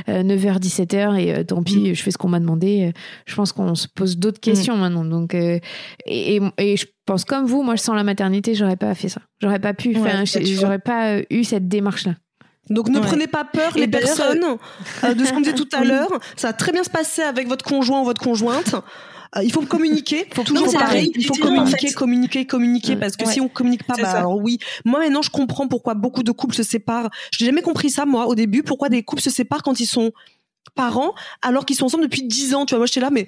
euh, 9h, 17h et euh, tant pis, je fais ce qu'on m'a demandé. Je pense qu'on se pose d'autres questions maintenant. Donc, euh, et, et, et je pense comme vous, moi, je sens la maternité, j'aurais pas fait ça. J'aurais pas pu, Ouais, vois. j'aurais pas eu cette démarche-là. Donc ne Ouais. prenez pas peur Et les personnes euh, de ce qu'on disait (laughs) tout à Oui. l'heure. Ça va très bien se passer avec votre conjoint ou votre conjointe. Euh, il faut communiquer. Faut toujours pareil. Il faut communiquer, fait. communiquer, communiquer, parce que Ouais. si on communique pas, bah alors oui. Moi maintenant, je comprends pourquoi beaucoup de couples se séparent. Je n'ai jamais compris ça moi au début. Pourquoi des couples se séparent quand ils sont parents alors qu'ils sont ensemble depuis 10 ans. Tu vois, moi j'étais là, mais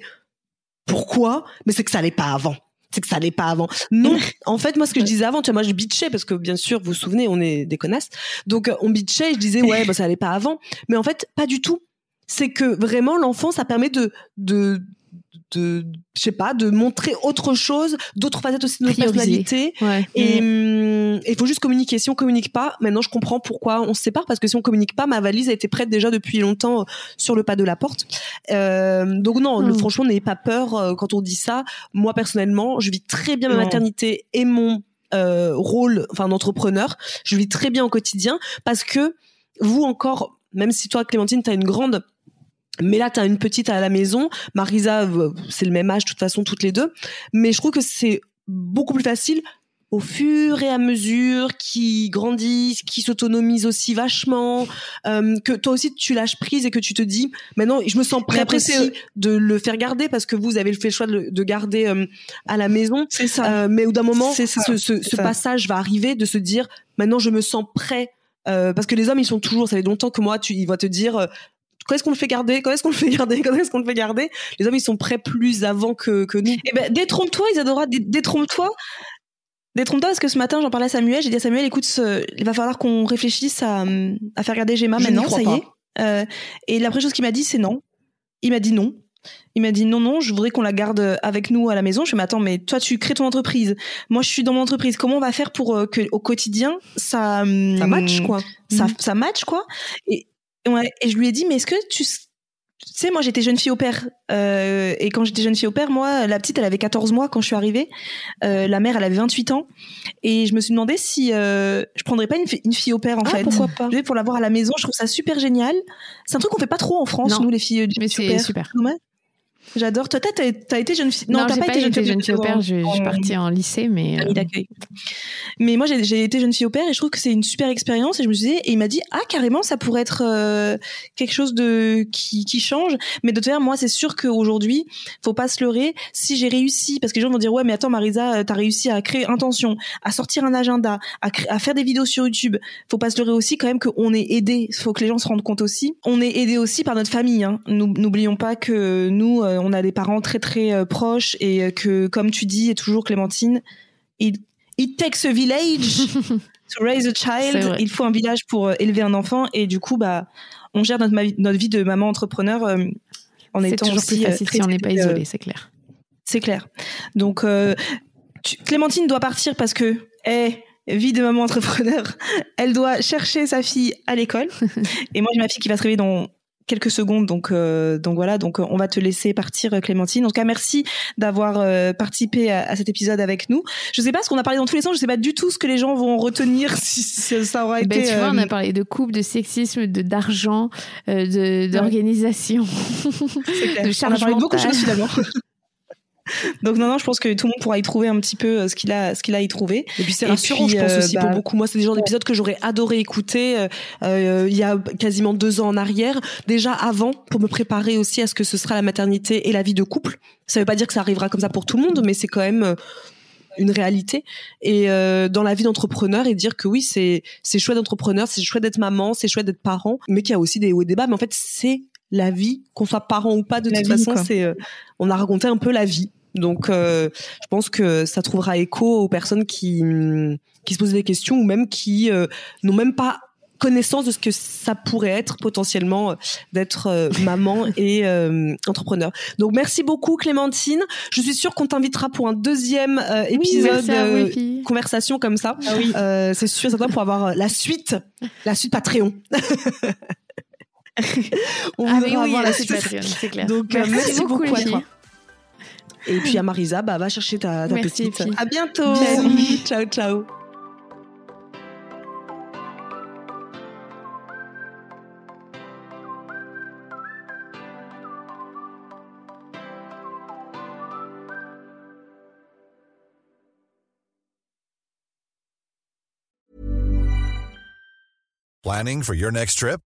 pourquoi? Mais c'est que ça allait pas avant. C'est que ça allait pas avant. Non, (laughs) en fait, moi, ce que je disais avant, tu vois, moi, je bitchais parce que bien sûr, vous vous souvenez, on est des connasses. Donc, euh, on bitchait et je disais, ouais, bah, ça allait pas avant. Mais en fait, pas du tout. C'est que vraiment, l'enfant, ça permet de, de, de, je sais pas, de montrer autre chose, d'autres facettes aussi de notre Prioriser. personnalité. Ouais. Et hum, il faut juste communiquer. Si on communique pas, maintenant je comprends pourquoi on se sépare parce que si on communique pas, ma valise a été prête déjà depuis longtemps euh, sur le pas de la porte. Euh, donc non, le- Hmm. franchement, n'ayez pas peur euh, quand on dit ça. Moi personnellement, je vis très bien ma Non. maternité et mon euh, rôle, enfin d'entrepreneur. Je vis très bien au quotidien parce que vous encore, même si toi Clémentine, t'as une grande mais là, tu as une petite à la maison. Marisa, euh, c'est le même âge, de toute façon, toutes les deux. Mais je trouve que c'est beaucoup plus facile au fur et à mesure qu'ils grandissent, qu'ils s'autonomisent aussi vachement, euh, que toi aussi tu lâches prise et que tu te dis, maintenant je me sens après, aussi de le faire garder parce que vous avez fait le choix de, le- de garder euh, à la maison. C'est ça. Euh, mais au d'un moment, ça, ce, ce- c'est ce ça. passage va arriver de se dire, maintenant je me sens prêt. Euh, parce que les hommes, ils sont toujours, ça fait longtemps que moi, tu, ils vont te dire, euh, quand est-ce qu'on le fait garder? Quand est-ce qu'on le fait garder? Quand est-ce qu'on le fait garder? Les hommes, ils sont prêts plus avant que, que nous. Eh ben, détrompe-toi, Isadora, dé- détrompe-toi. Détrompe-toi parce que ce matin, j'en parlais à Samuel. J'ai dit à Samuel, écoute, ce- il va falloir qu'on réfléchisse à, à faire garder Gemma Je maintenant, ça y est. Euh, et la première chose qu'il m'a dit, c'est non. Il m'a dit non. Il m'a dit non, non, je voudrais qu'on la garde avec nous à la maison. Je me attends, mais toi, tu crées ton entreprise. Moi, je suis dans mon entreprise. Comment on va faire pour euh, que au quotidien, ça, ça match, quoi. Ça, mm. ça match, quoi. Et, ouais, et je lui ai dit, mais est-ce que tu, tu sais, moi j'étais jeune fille au père. Euh, et quand j'étais jeune fille au père, moi, la petite, elle avait 14 mois quand je suis arrivée. Euh, la mère, elle avait 28 ans. Et je me suis demandé si euh, je prendrais pas une, fille au père, en ah, fait. pourquoi pas? Pour l'avoir à la maison, je trouve ça super génial. C'est un truc qu'on fait pas trop en France, nous, les filles du Mais c'est super. J'adore. Toi, t'as as été jeune fille. Non, t'as pas, été jeune, jeune fille au père. Je, suis partie en lycée, mais. Euh... Mais moi, j'ai été jeune fille au père et je trouve que c'est une super expérience. Et je me suis dit, et il m'a dit, ah, carrément, ça pourrait être euh, quelque chose de qui, qui change. Mais de toute façon, moi, c'est sûr qu'aujourd'hui, faut pas se leurrer. Si j'ai réussi, parce que les gens vont dire, ouais, mais attends, Marisa, euh, t'as réussi à créer intention, à sortir un agenda, à, à faire des vidéos sur YouTube. Faut pas se leurrer aussi quand même qu'on est aidé. Faut que les gens se rendent compte aussi. On est aidé aussi par notre famille. Hein. N'oublions pas que nous, euh, on a des parents très très euh, proches et euh, que, comme tu dis, et toujours Clémentine, it, it takes a village (laughs) to raise a child. Il faut un village pour euh, élever un enfant et du coup, bah, on gère notre, notre vie de maman entrepreneur en étant toujours aussi plus facile si on n'est pas isolé, c'est clair. C'est clair. Donc, tu, Clémentine doit partir parce que, hey, vie de maman entrepreneur, (laughs) elle doit chercher sa fille à l'école. (laughs) et moi, j'ai ma fille qui va se réveiller dans quelques secondes. Donc, euh, donc voilà. Donc, on va te laisser partir, Clémentine. En tout cas, merci d'avoir euh, participé à, à, cet épisode avec nous. Je sais pas ce qu'on a parlé dans tous les sens. Je sais pas du tout ce que les gens vont retenir (laughs) si, ça aura ben, été. Tu vois, on a parlé de couple, de sexisme, de d'argent, euh, de d'organisation, (laughs) de charge on a parlé de beaucoup de choses finalement. (laughs) (laughs) Donc non, non, je pense que tout le monde pourra y trouver un petit peu euh, ce qu'il a, ce qu'il a y trouvé. Et puis c'est rassurant, puis, je pense aussi bah, pour beaucoup. Moi, c'est des genres d'épisodes que j'aurais adoré écouter euh, euh, il y a quasiment deux ans en arrière, déjà avant, pour me préparer aussi à ce que ce sera la maternité et la vie de couple. Ça veut pas dire que ça arrivera comme ça pour tout le monde, mais c'est quand même une réalité et euh, dans la vie d'entrepreneur et dire que oui c'est c'est chouette d'entrepreneur c'est chouette d'être maman c'est chouette d'être parent mais qu'il y a aussi des hauts et des bas mais en fait c'est la vie qu'on soit parent ou pas de la toute vie, façon c'est euh, on a raconté un peu la vie donc, euh, je pense que ça trouvera écho aux personnes qui qui se posent des questions ou même qui euh, n'ont même pas connaissance de ce que ça pourrait être potentiellement euh, d'être euh, (laughs) maman et euh, entrepreneur. Donc merci beaucoup Clémentine. Je suis sûre qu'on t'invitera pour un deuxième épisode oui, conversation comme ça. Ah oui. c'est sûr certain pour avoir la suite, la suite Patreon. (laughs) On ah oui, oui, la suite Patreon, c'est clair. Donc merci, merci beaucoup, beaucoup à toi. Et puis à Marisa, bah, va chercher ta, ta Merci, petite. À bientôt. ciao, ciao. Planning for your next trip?